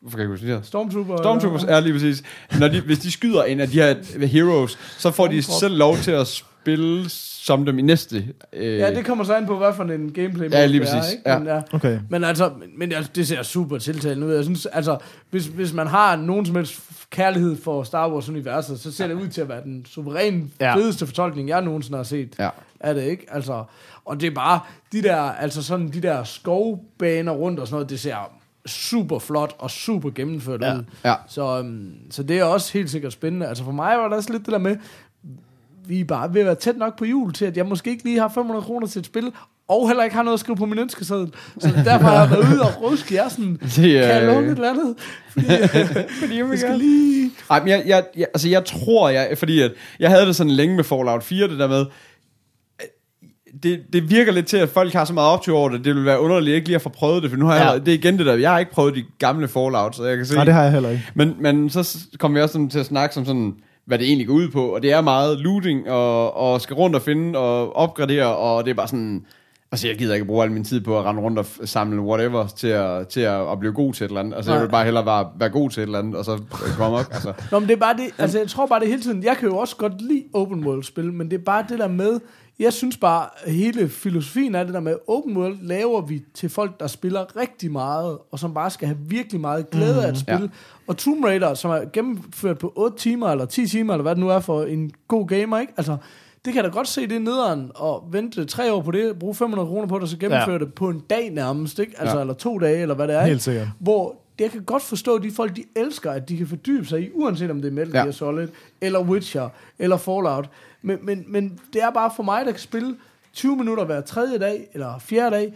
hvorfor kan jeg huske det. Stormtroopers eller- er lige præcis. Når de, hvis de skyder en af de her heroes, så får de selv lov til at spille som dem i næste. Øh, Ja, det kommer så an på, hvad for en gameplay Ja, lige det er, præcis. ikke? Ja. Men, ja. Okay. Men altså, men altså, det ser super tiltalende ud. Jeg synes, altså, hvis, hvis man har nogen som helst kærlighed for Star Wars-universet, så ser det ud til at være den suveræn Ja. fedeste fortolkning, jeg nogensinde har set. Ja. Er det ikke? Altså, og det er bare, de der, altså sådan, de der skovbaner rundt og sådan noget, det ser super flot og super gennemført Ja. ud. Ja. Så, um, så det er også helt sikkert spændende. Altså for mig var der også lidt det der med, vi er bare ved at være tæt nok på jul til, at jeg måske ikke lige har 500 kroner til et spil, og heller ikke har noget at skrive på min ønskeseddel. Så derfor har jeg været ude og ruske jer sådan, Det kan er- jeg låne et eller andet? Fordi, fordi jeg skal lige... Ej, men jeg, jeg, jeg, altså jeg tror, jeg, fordi at jeg havde det sådan længe med Fallout 4, det der med, øh, det, det virker lidt til, at folk har så meget optur over det, det vil være underligt ikke lige at få prøvet det, for nu har jeg, Ja. det er igen det der, jeg har ikke prøvet de gamle Fallout, så jeg kan se, Nej, det har jeg heller ikke. men, men så s- kom vi også sådan til at snakke som sådan, hvad det egentlig går ud på, og det er meget looting, og, og skal rundt og finde, og opgradere, og det er bare sådan, altså jeg gider ikke bruge al min tid på at rende rundt og samle whatever, til at, til at, at blive god til et eller andet, altså jeg Nej. vil bare hellere bare være god til et eller andet, og så øh, komme op, altså. Nå, men det er bare det, altså jeg tror bare det hele tiden, jeg kan jo også godt lide open world spil, men det er bare det der med, jeg synes bare, at hele filosofien er det der med, open world laver vi til folk, der spiller rigtig meget, og som bare skal have virkelig meget glæde Mhm. af at spille. Ja. Og Tomb Raider, som er gennemført på 8 timer, eller 10 timer, eller hvad det nu er for en god gamer, ikke? Altså, det kan da godt se, det er nederen, og vente tre år på det, bruge 500 kroner på det, og så gennemføre Ja. det på en dag nærmest, ikke? Altså, Ja. eller to dage, eller hvad det er. Helt ikke? sikkert. Hvor jeg kan godt forstå, at de folk, de elsker, at de kan fordybe sig i, uanset om det er Metal Ja. Gear Solid, eller Witcher, eller Fallout. Men, men, men det er bare for mig, der kan spille 20 minutter hver tredje dag, eller fjerde dag,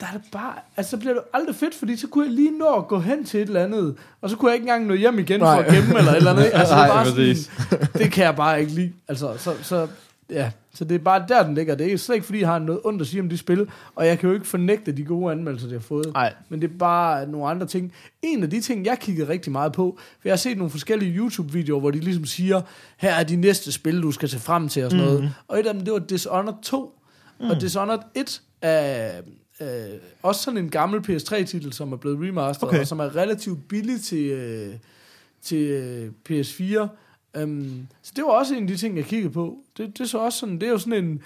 der er det bare, altså så bliver det aldrig fedt, fordi så kunne jeg lige nå at gå hen til et eller andet, og så kunne jeg ikke engang nå hjem igen Nej. for at gemme, eller et eller andet. Altså, det, Nej, bare præcis. sådan, det kan jeg bare ikke lide. Altså, så, så, ja. Så det er bare der, den ligger. Det er slet ikke, fordi jeg har noget ondt at sige om de spil, og jeg kan jo ikke fornægte de gode anmeldelser, de har fået. Nej. Men det er bare nogle andre ting. En af de ting, jeg kiggede rigtig meget på, for jeg har set nogle forskellige YouTube-videoer, hvor de ligesom siger, her er de næste spil, du skal se frem til og sådan noget. Og et af dem, det var Dishonored 2. Mm. Og Dishonored 1 er øh, også sådan en gammel PS3-titel, som er blevet remasteret, Okay. og som er relativt billig til, øh, til øh, PS4. Um, så det var også en af de ting, jeg kiggede på. Det, det, så også sådan, det er jo sådan en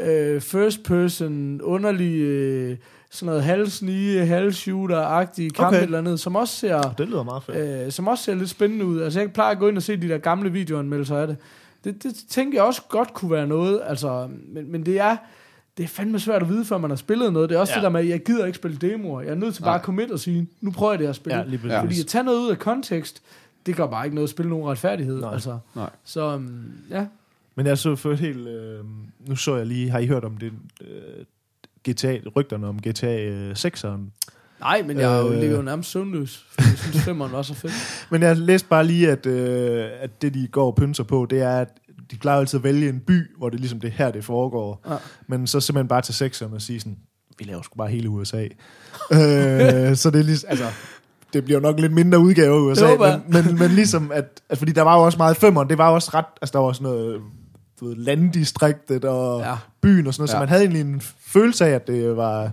øh, first person, underlig, øh, sådan noget halvsnige, halvshooter-agtig kamp Okay. eller andet, som også ser... Det lyder meget fedt. Øh, som også ser lidt spændende ud. Altså, jeg plejer at gå ind og se de der gamle videoanmeldelser af det. Det, det tænker jeg også godt kunne være noget, altså, men, men det er, det er fandme svært at vide, før man har spillet noget. Det er også Ja. det der med, at jeg gider ikke spille demoer. Jeg er nødt til bare Nej. at komme ind og sige, nu prøver jeg det at spille. Ja, lige præcis. Fordi at tage noget ud af kontekst, det gør bare ikke noget at spille nogen retfærdighed. Nej. Altså. Nej. Så um, ja, Men jeg så først helt... Øh, nu så jeg lige... Har I hørt om det... Øh, GTA, rygterne om GTA øh, 6'eren? nej, men jeg Øh. ligger jo nærmest søvnløs, fordi jeg synes, femmeren var så fedt. Men jeg læste bare lige, at, øh, at det, de går og pynser på, det er, at de plejer altid at vælge en by, hvor det ligesom det er her, det foregår. Ja. Men så simpelthen bare til sekseren og sige sådan, vi laver sgu bare hele USA. øh, så det er ligesom, altså, det bliver jo nok lidt mindre udgave af USA, men, men, men ligesom, at, at, fordi der var jo også meget femmeren, det var jo også ret, altså der var også noget, du ved, landdistriktet og ja. Byen og sådan noget, ja. så man havde egentlig en følelse af, at det var,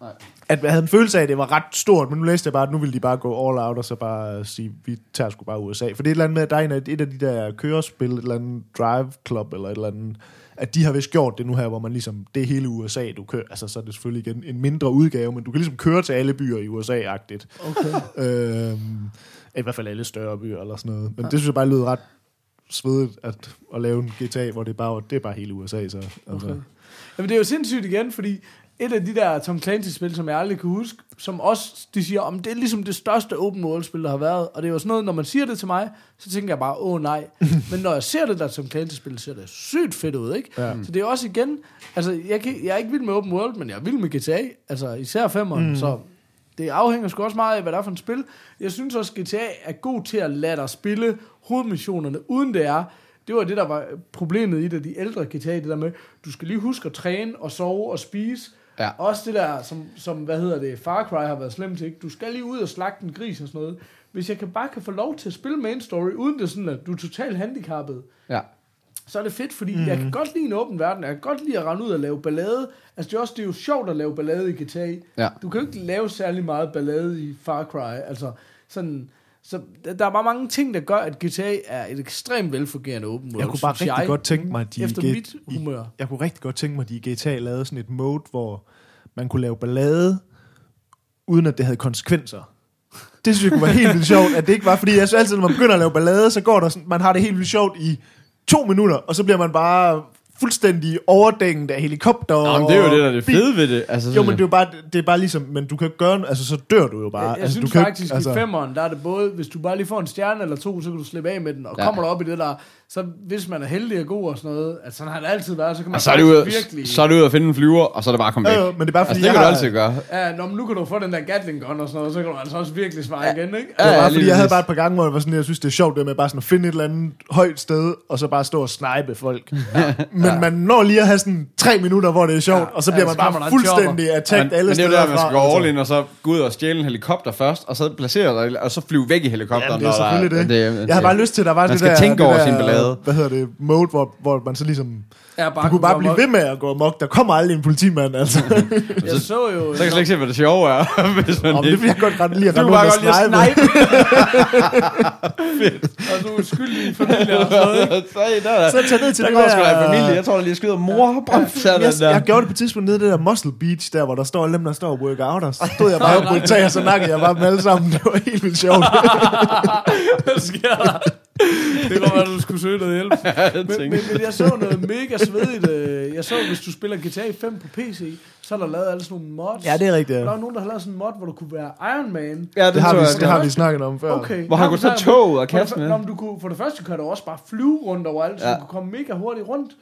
Nej. at jeg havde en følelse af, at det var ret stort, men nu læste jeg bare, at nu ville de bare gå all out, og så bare sige, vi tager sgu bare USA. For det er et eller andet med, at der er en af, et af de der kørespil, et eller andet drive club, eller et eller andet, at de har vist gjort det nu her, hvor man ligesom, det er hele USA, du kører, altså så er det selvfølgelig igen en mindre udgave, men du kan ligesom køre til alle byer i USA-agtigt. Okay. Øhm, I hvert fald alle større byer, eller sådan noget. Men det synes jeg bare lyder ret svedigt, at, at lave en GTA, hvor det er bare, det er bare hele USA, så. Altså. Okay. Jamen, det er jo sindssygt igen, fordi et af de der Tom Clancy-spil, som jeg aldrig kan huske, som også, de siger, om det er ligesom det største open world-spil, der har været. Og det er jo sådan noget, når man siger det til mig, så tænker jeg bare, åh nej. Men når jeg ser det der Tom Clancy-spil, ser det sygt fedt ud, ikke? Ja. Så det er også igen, altså jeg, kan, jeg er ikke vild med open world, men jeg er vild med GTA, altså især femmeren, mm. så det afhænger sgu også meget af, hvad det er for et spil. Jeg synes også, GTA er god til at lade dig spille hovedmissionerne, uden det er. Det var det, der var problemet i det, de ældre GTA, det der med, du skal lige huske at træne og sove og spise. Ja. Også det der, som, som, hvad hedder det, Far Cry har været slemt til, ikke? Du skal lige ud og slagte en gris og sådan noget. Hvis jeg kan bare kan få lov til at spille main story, uden det sådan, at du er totalt handicappet, Ja. så er det fedt, fordi mm. jeg kan godt lide en åben verden. Jeg kan godt lide at rende ud og lave ballade. Altså det er også det er jo sjovt at lave ballade i GTA. Ja. Du kan jo ikke lave særlig meget ballade i Far Cry. Altså sådan, så der er bare mange ting, der gør, at GTA er et ekstremt velfungerende åben world. Jeg kunne bare rigtig godt tænke mig, at de Efter i, mit humør. I, jeg kunne rigtig godt tænke mig, at de i GTA lavede sådan et mode, hvor man kunne lave ballade, uden at det havde konsekvenser. Det synes jeg kunne være helt vildt sjovt, at det ikke var, fordi jeg synes altid, når man begynder at lave ballade, så går der sådan, man har det helt vildt sjovt i to minutter, og så bliver man bare fuldstændig overdænget af helikopter. Nå, men det er jo det, der er det fede ved det. Altså, Jo, men det er jo bare, det er bare ligesom, men du kan ikke gøre, altså så dør du jo bare. Jeg, jeg altså, synes du kan faktisk, ikke, altså... i femmeren, der er det både, hvis du bare lige får en stjerne eller to, så kan du slippe af med den, og ja. kommer du op i det der, så hvis man er heldig og god og sådan noget, at sådan har det altid været, så kan man Og så er, det ud, virkelig... så er det ud at finde en flyver, og så er det bare at komme væk. Jo, men det er bare fordi, altså, det kan jeg du har- altid gøre. Ja, nå, men nu kan du få den der Gatling gun og sådan noget, så kan du altså også virkelig svare ja. igen, ikke? Det var Ja, bare, fordi jeg havde bare et par gange, hvor det var sådan, jeg synes, det er sjovt det med bare sådan at finde et eller andet højt sted, og så bare stå og snipe folk. Men man når lige at have sådan tre minutter, hvor det er sjovt, og så Ja, bliver så man bare en fuldstændig attacked alle men det er jo steder der, man skal gå altså. all in, og så gå ud og stjæle en helikopter først, og så placere dig, og så flyve væk i helikopteren. Jamen, det er når selvfølgelig det. Jeg har bare lyst til, at der var Man det skal der, tænke det over der, sin ballade. Hvad hedder det? Mode, hvor, hvor man så ligesom... Ja, Du kunne bare blive ved med at gå amok. Der kommer aldrig en politimand, altså. Jeg så jo... Så kan jeg slet ikke se, hvad det sjove er, hvis man Om det vil jeg godt ret lige at Du rende bare rundt og snipe. snipe. Og du er skyldig i familie og sådan så, der, Så tag ned til der det en der... familie. Jeg tror, der lige skyder mor. Jeg, der. jeg gjorde det på et tidspunkt nede i det der Muscle Beach, der hvor der står alle dem, der står og work out, og så stod jeg bare på et tag, og så nakkede jeg bare dem alle sammen. Det var helt vildt sjovt. Hvad sker der? Det godt være, du skulle søge noget hjælp. Men, men, men jeg så noget mega svedigt. øh, Jeg så, hvis du spiller GTA 5 på PC, så er der lavet alle sådan nogle mods. ja, det er rigtigt. Der Ja. er nogen, der har lavet sådan en mod, hvor du kunne være Iron Man. Ja, det, Det har, vi, jeg, det har vi snakket om før. Okay. Hvor han kunne tage så- toget og for det kaste med. Nå, men du kunne, for det første kan du også bare flyve rundt overalt, så Ja. du kunne komme mega hurtigt rundt.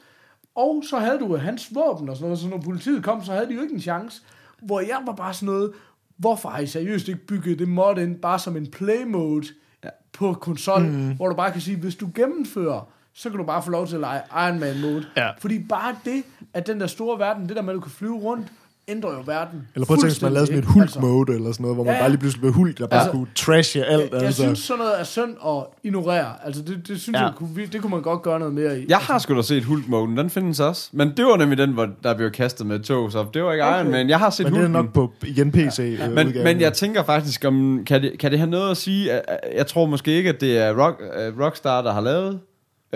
Og så havde du hans våben og sådan noget, så når politiet kom, så havde de jo ikke en chance. Hvor jeg var bare sådan noget, hvorfor har I seriøst ikke bygget det mod ind, bare som en play mode. På konsol, mm. hvor du bare kan sige, hvis du gennemfører, så kan du bare få lov til at lege Iron Man mode. Ja. Fordi bare det, at den der store verden, det der med, at du kan flyve rundt, ændrer jo verden. Eller prøv at tænke, hvis man lavede sådan et Hulk-mode, eller sådan noget, hvor man Ja, ja. bare lige pludselig blev Hulk, der bare Ja. kunne trashe alt. Jeg, jeg altså. synes, sådan noget er synd at ignorere. Altså, det, det synes Ja. ja. jeg, kunne, det kunne man godt gøre noget mere i. Jeg har sgu da set Hulk-moden, den findes også. Men det var nemlig den, hvor der blev kastet med tog, så det var ikke Okay. Iron Man. Jeg har set Men det er nok på, igen, PC ja. Men, men jeg tænker faktisk, om, kan, det, kan det have noget at sige? Jeg tror måske ikke, at det er Rock, uh, Rockstar, der har lavet øh,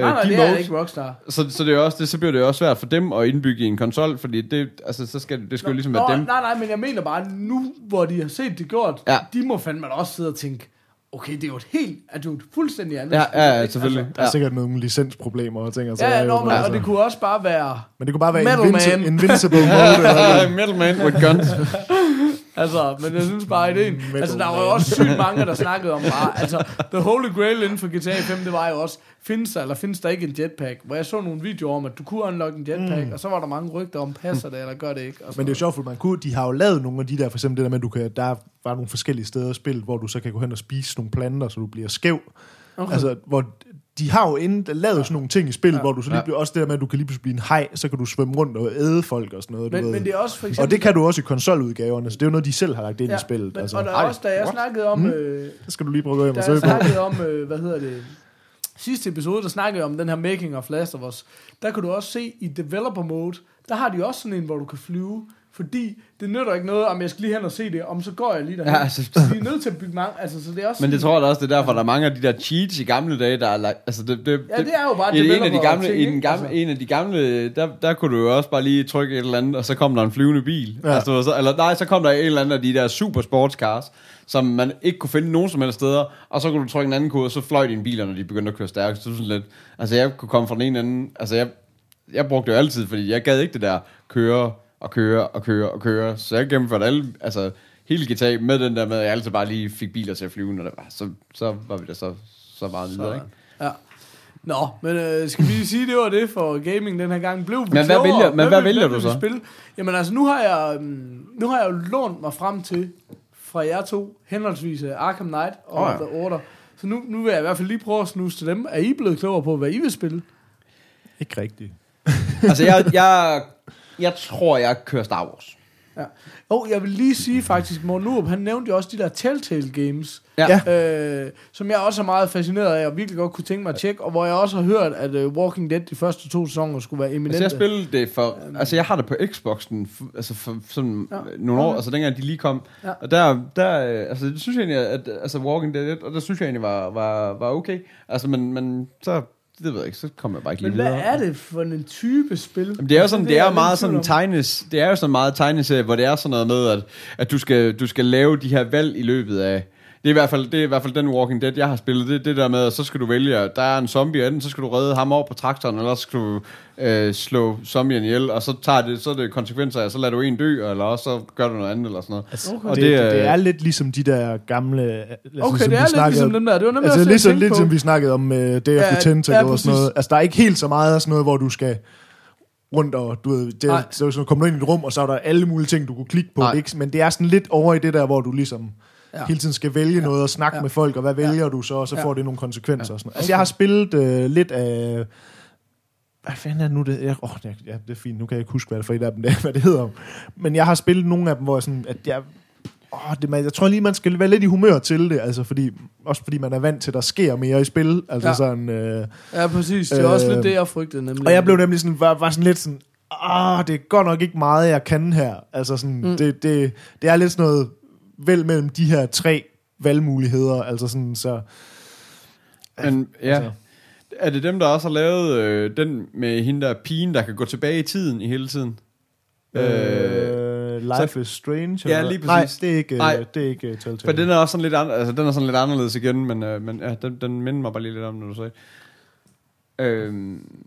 nej, nej, de det er modes. ikke Rockstar. Så, så, det er også, det, så bliver det også svært for dem at indbygge i en konsol, fordi det, altså, så skal, det skal jo ligesom Nå, være dem. Nej, nej, men jeg mener bare, nu hvor de har set det gjort, Ja. ja. de må fandme også sidde og tænke, okay, det er jo et helt, at det er fuldstændig andet. Ja, ja, ja, selvfølgelig. Der er sikkert nogle licensproblemmer og ting. og Altså, ja, ja, nå, men, altså. og det kunne også bare være, Men det kunne bare være Metal invinci- Man. Invincible mode. eller Metal Man with guns. altså, men jeg synes bare, ideen, Metal altså, der var jo også sygt mange, der snakkede om bare, altså, The Holy Grail inden for GTA 5, det var jo også, findes der, eller findes der ikke en jetpack? Hvor jeg så nogle videoer om, at du kunne unlock en jetpack, mm. og så var der mange rygter om, passer det, eller gør det ikke? Og Men det er jo sjovt, for man kunne, de har jo lavet nogle af de der, for eksempel det der med, at du kan, der var nogle forskellige steder i spillet, hvor du så kan gå hen og spise nogle planter, så du bliver skæv. Okay. Altså, hvor de har jo inden, lavet sådan nogle ting i spillet, Ja. hvor du så lige bliver, også det der med, at du kan lige pludselig blive en hej, så kan du svømme rundt og æde folk og sådan noget. Du Men, ved. men det er også for eksempel... og det kan du også i konsoludgaverne, så det er jo noget, de selv har lagt ind ja, i spillet. Men, altså. og der er også, da jeg what? snakkede om... Øh, det skal du lige prøve at gå hjem Da og jeg søge på. snakkede om, øh, hvad hedder det, sidste episode, der snakkede jeg om den her Making of Last of Us, der kan du også se i Developer Mode, der har de også sådan en, hvor du kan flyve, fordi det nytter ikke noget, om jeg skal lige hen og se det, om så går jeg lige derhen. Ja, altså- altså, de er nødt til at bygge mange, altså så det er også Men det sådan- tror jeg da også, det er derfor, der er mange af de der cheats i gamle dage, der er lagt... Altså, det, det, Ja, det er jo bare i en af de gamle, ting, i den ikke? gamle, Altså. en af de gamle, der, der kunne du jo også bare lige trykke et eller andet, og så kom der en flyvende bil. Ja. Altså, så, eller nej, så kom der en eller anden af de der super sportscars, som man ikke kunne finde nogen som helst steder, og så kunne du trykke en anden kode, og så fløj dine biler, når de begyndte at køre stærkt. Så sådan lidt, altså jeg kunne komme fra den ene anden, altså jeg, jeg brugte det jo altid, fordi jeg gad ikke det der køre og køre og køre og køre, så jeg gennemførte alle, altså hele GTA med den der med, at jeg altid bare lige fik biler til at flyve, når det var, så, så var vi da så, så meget videre, ikke? Ja. Nå, men øh, skal vi sige, det var det for gaming den her gang. Blev vi Men hvad vælger- men hvad vil- vælger du så? Spille? Jamen altså, nu har jeg, øhm, nu har jeg jo lånt mig frem til fra jer to, henholdsvis øh, Arkham Knight og oh, ja. The Order. Så nu, nu vil jeg i hvert fald lige prøve at snuse til dem. Er I blevet klogere på, hvad I vil spille? Ikke rigtigt. altså jeg, jeg, jeg tror, jeg kører Star Wars. Ja. Og jeg vil lige sige faktisk, Morten Urup, han nævnte jo også de der Telltale Games, Ja. øh, som jeg også er meget fascineret af, og virkelig godt kunne tænke mig at tjekke, og hvor jeg også har hørt, at uh, Walking Dead, de første to sæsoner, skulle være Altså eminente. jeg spillede det for, altså jeg har det på Xboxen, altså for sådan Ja. nogle år, Okay. altså dengang de lige kom, Ja. og der, der, øh, altså det synes jeg egentlig, at, altså Walking Dead, og der synes jeg egentlig var, var, var okay, altså men, men så, det ved jeg ikke, så kommer jeg bare ikke lige Men hvad videre. er det for en type spil? Jamen, det er jo sådan, det, jeg er jo lidt meget sådan tegnes, det er jo sådan meget tegneserie, hvor det er sådan noget med, at, at du, skal, du skal lave de her valg i løbet af, Det er, i hvert fald, det er i hvert fald den Walking Dead, jeg har spillet. Det, det der med, at så skal du vælge, der er en zombie, enten så skal du redde ham over på traktoren, eller så skal du øh, slå zombien ihjel, og så, tager det, så er det konsekvenser af, så lader du en dø, eller også så gør du noget andet, eller sådan noget. Altså, Okay. Og det, det, det, det er lidt ligesom de der gamle... Altså, Okay, som det vi er lidt snakkede ligesom om- dem der. Det var nemlig Altså også det, lidt, som, vi snakkede om uh, Day of Ja, the Tentacle ja, og sådan noget. Altså der er ikke helt så meget af sådan noget, hvor du skal rundt og du ved, det, så, så kommer du ind i et rum, og så er der alle mulige ting, du kunne klikke på. Det ikke, men det er sådan lidt over i det der, hvor du ligesom Ja. ja. hele tiden skal vælge noget og snakke Ja. ja. med folk, og hvad vælger du så, og så Ja. får det nogle konsekvenser. Og sådan noget. Altså jeg har spillet uh, lidt af... Hvad fanden er det nu det? Jeg, oh, det, ja, det er fint. Nu kan jeg ikke huske, hvad det for et af dem det hvad det hedder. Men jeg har spillet nogle af dem, hvor jeg sådan, at jeg, åh, det, man, jeg tror lige, man skal være lidt i humør til det, altså fordi, også fordi man er vant til, at der sker mere i spil. Altså Ja. ja. sådan, øh, Ja, præcis. Det er også Øh, lidt det, jeg frygtede nemlig. og jeg blev nemlig sådan, var, var sådan lidt sådan, ah, det er godt nok ikke meget, jeg kan her. Altså sådan, mm. det, det, det er lidt sådan noget vel mellem de her tre valgmuligheder, altså sådan, så... Men ja, Altså. er det dem, der også har lavet øh, den med hende der pigen, der kan gå tilbage i tiden i hele tiden? Øh, Life is Strange? Ja, eller- lige Nej, præcis. det er ikke, Nej. Nej. det er ikke uh, Telltale. For den er også sådan lidt, an, altså, den er sådan lidt anderledes igen, men, øh, men ja, den, den minder mig bare lige lidt om, når du sagde. Øhm,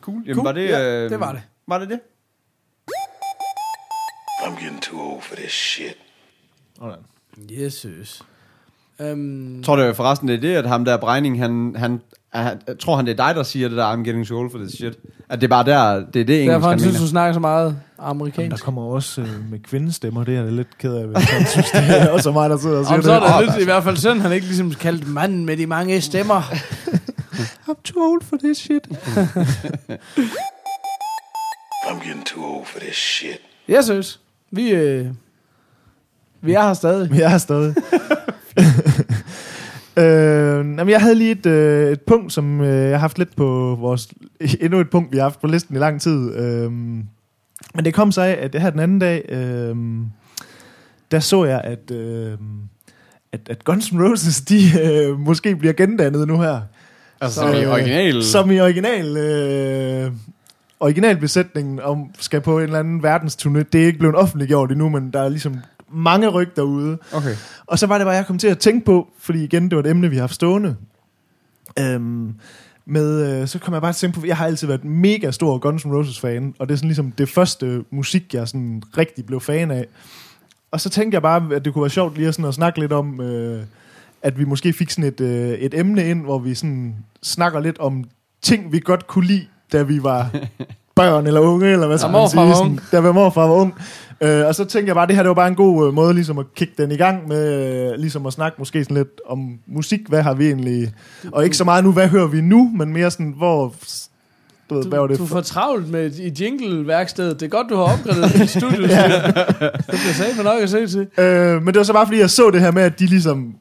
cool. Jamen, Cool. var det, Ja, øh, det var det. Var det det? I'm getting too old for this shit. Sådan. Jesus. Um, Jeg tror det er forresten, det er det, at ham der Brejning, han, han, han, jeg tror han det er dig, der siger det der, I'm getting too old for this shit. At det er bare der, det er det engelsk, derfor han han synes, mener. du snakker så meget Jamen, der amerikansk. kommer også øh, med kvindestemmer, det er jeg lidt ked af, hvis han synes, det er også mig, der sidder og siger Og så er det. det lidt, i hvert fald sådan, han ikke ligesom kaldt manden med de mange stemmer. I'm too old for this shit. I'm getting too old for this shit. Jeg synes, vi, øh, vi er her stadig. Jeg er stadig. øh, jamen, jeg havde lige et, øh, et punkt, som øh, jeg har haft lidt på vores... Endnu et punkt, vi har haft på listen i lang tid. Øh, men det kom så af, at det her den anden dag, øh, der så jeg, at, øh, at, at Guns N' Roses, de øh, måske bliver gendannet nu her. Altså, som i øh, original. Som i original... Øh, originalbesætningen om, skal på en eller anden verdensturné. Det er ikke blevet offentliggjort endnu, men der er ligesom mange ryg derude. Okay. Og så var det bare, jeg kom til at tænke på, fordi igen, det var et emne, vi har haft stående. Øhm, med, øh, så kom jeg bare til at tænke på, jeg har altid været mega stor Guns N' Roses fan, og det er sådan ligesom det første musik, jeg sådan rigtig blev fan af. Og så tænkte jeg bare, at det kunne være sjovt lige at, sådan at snakke lidt om, øh, at vi måske fik sådan et, øh, et emne ind, hvor vi sådan snakker lidt om ting, vi godt kunne lide, da vi var børn eller unge, eller hvad skal man sige. Sådan, da vi morfar var ung. Øh, og så tænkte jeg bare, at det her det var bare en god øh, måde ligesom at kigge den i gang med, øh, ligesom at snakke måske sådan lidt om musik. Hvad har vi egentlig... Og ikke så meget nu, hvad hører vi nu, men mere sådan, hvor... Du ved, hvad var det du for? får travlt med i jingle-værkstedet. Det er godt, du har opgraderet dit studie. ja. Det bliver sagt nok at se til. Øh, men det var så bare, fordi jeg så det her med, at de ligesom...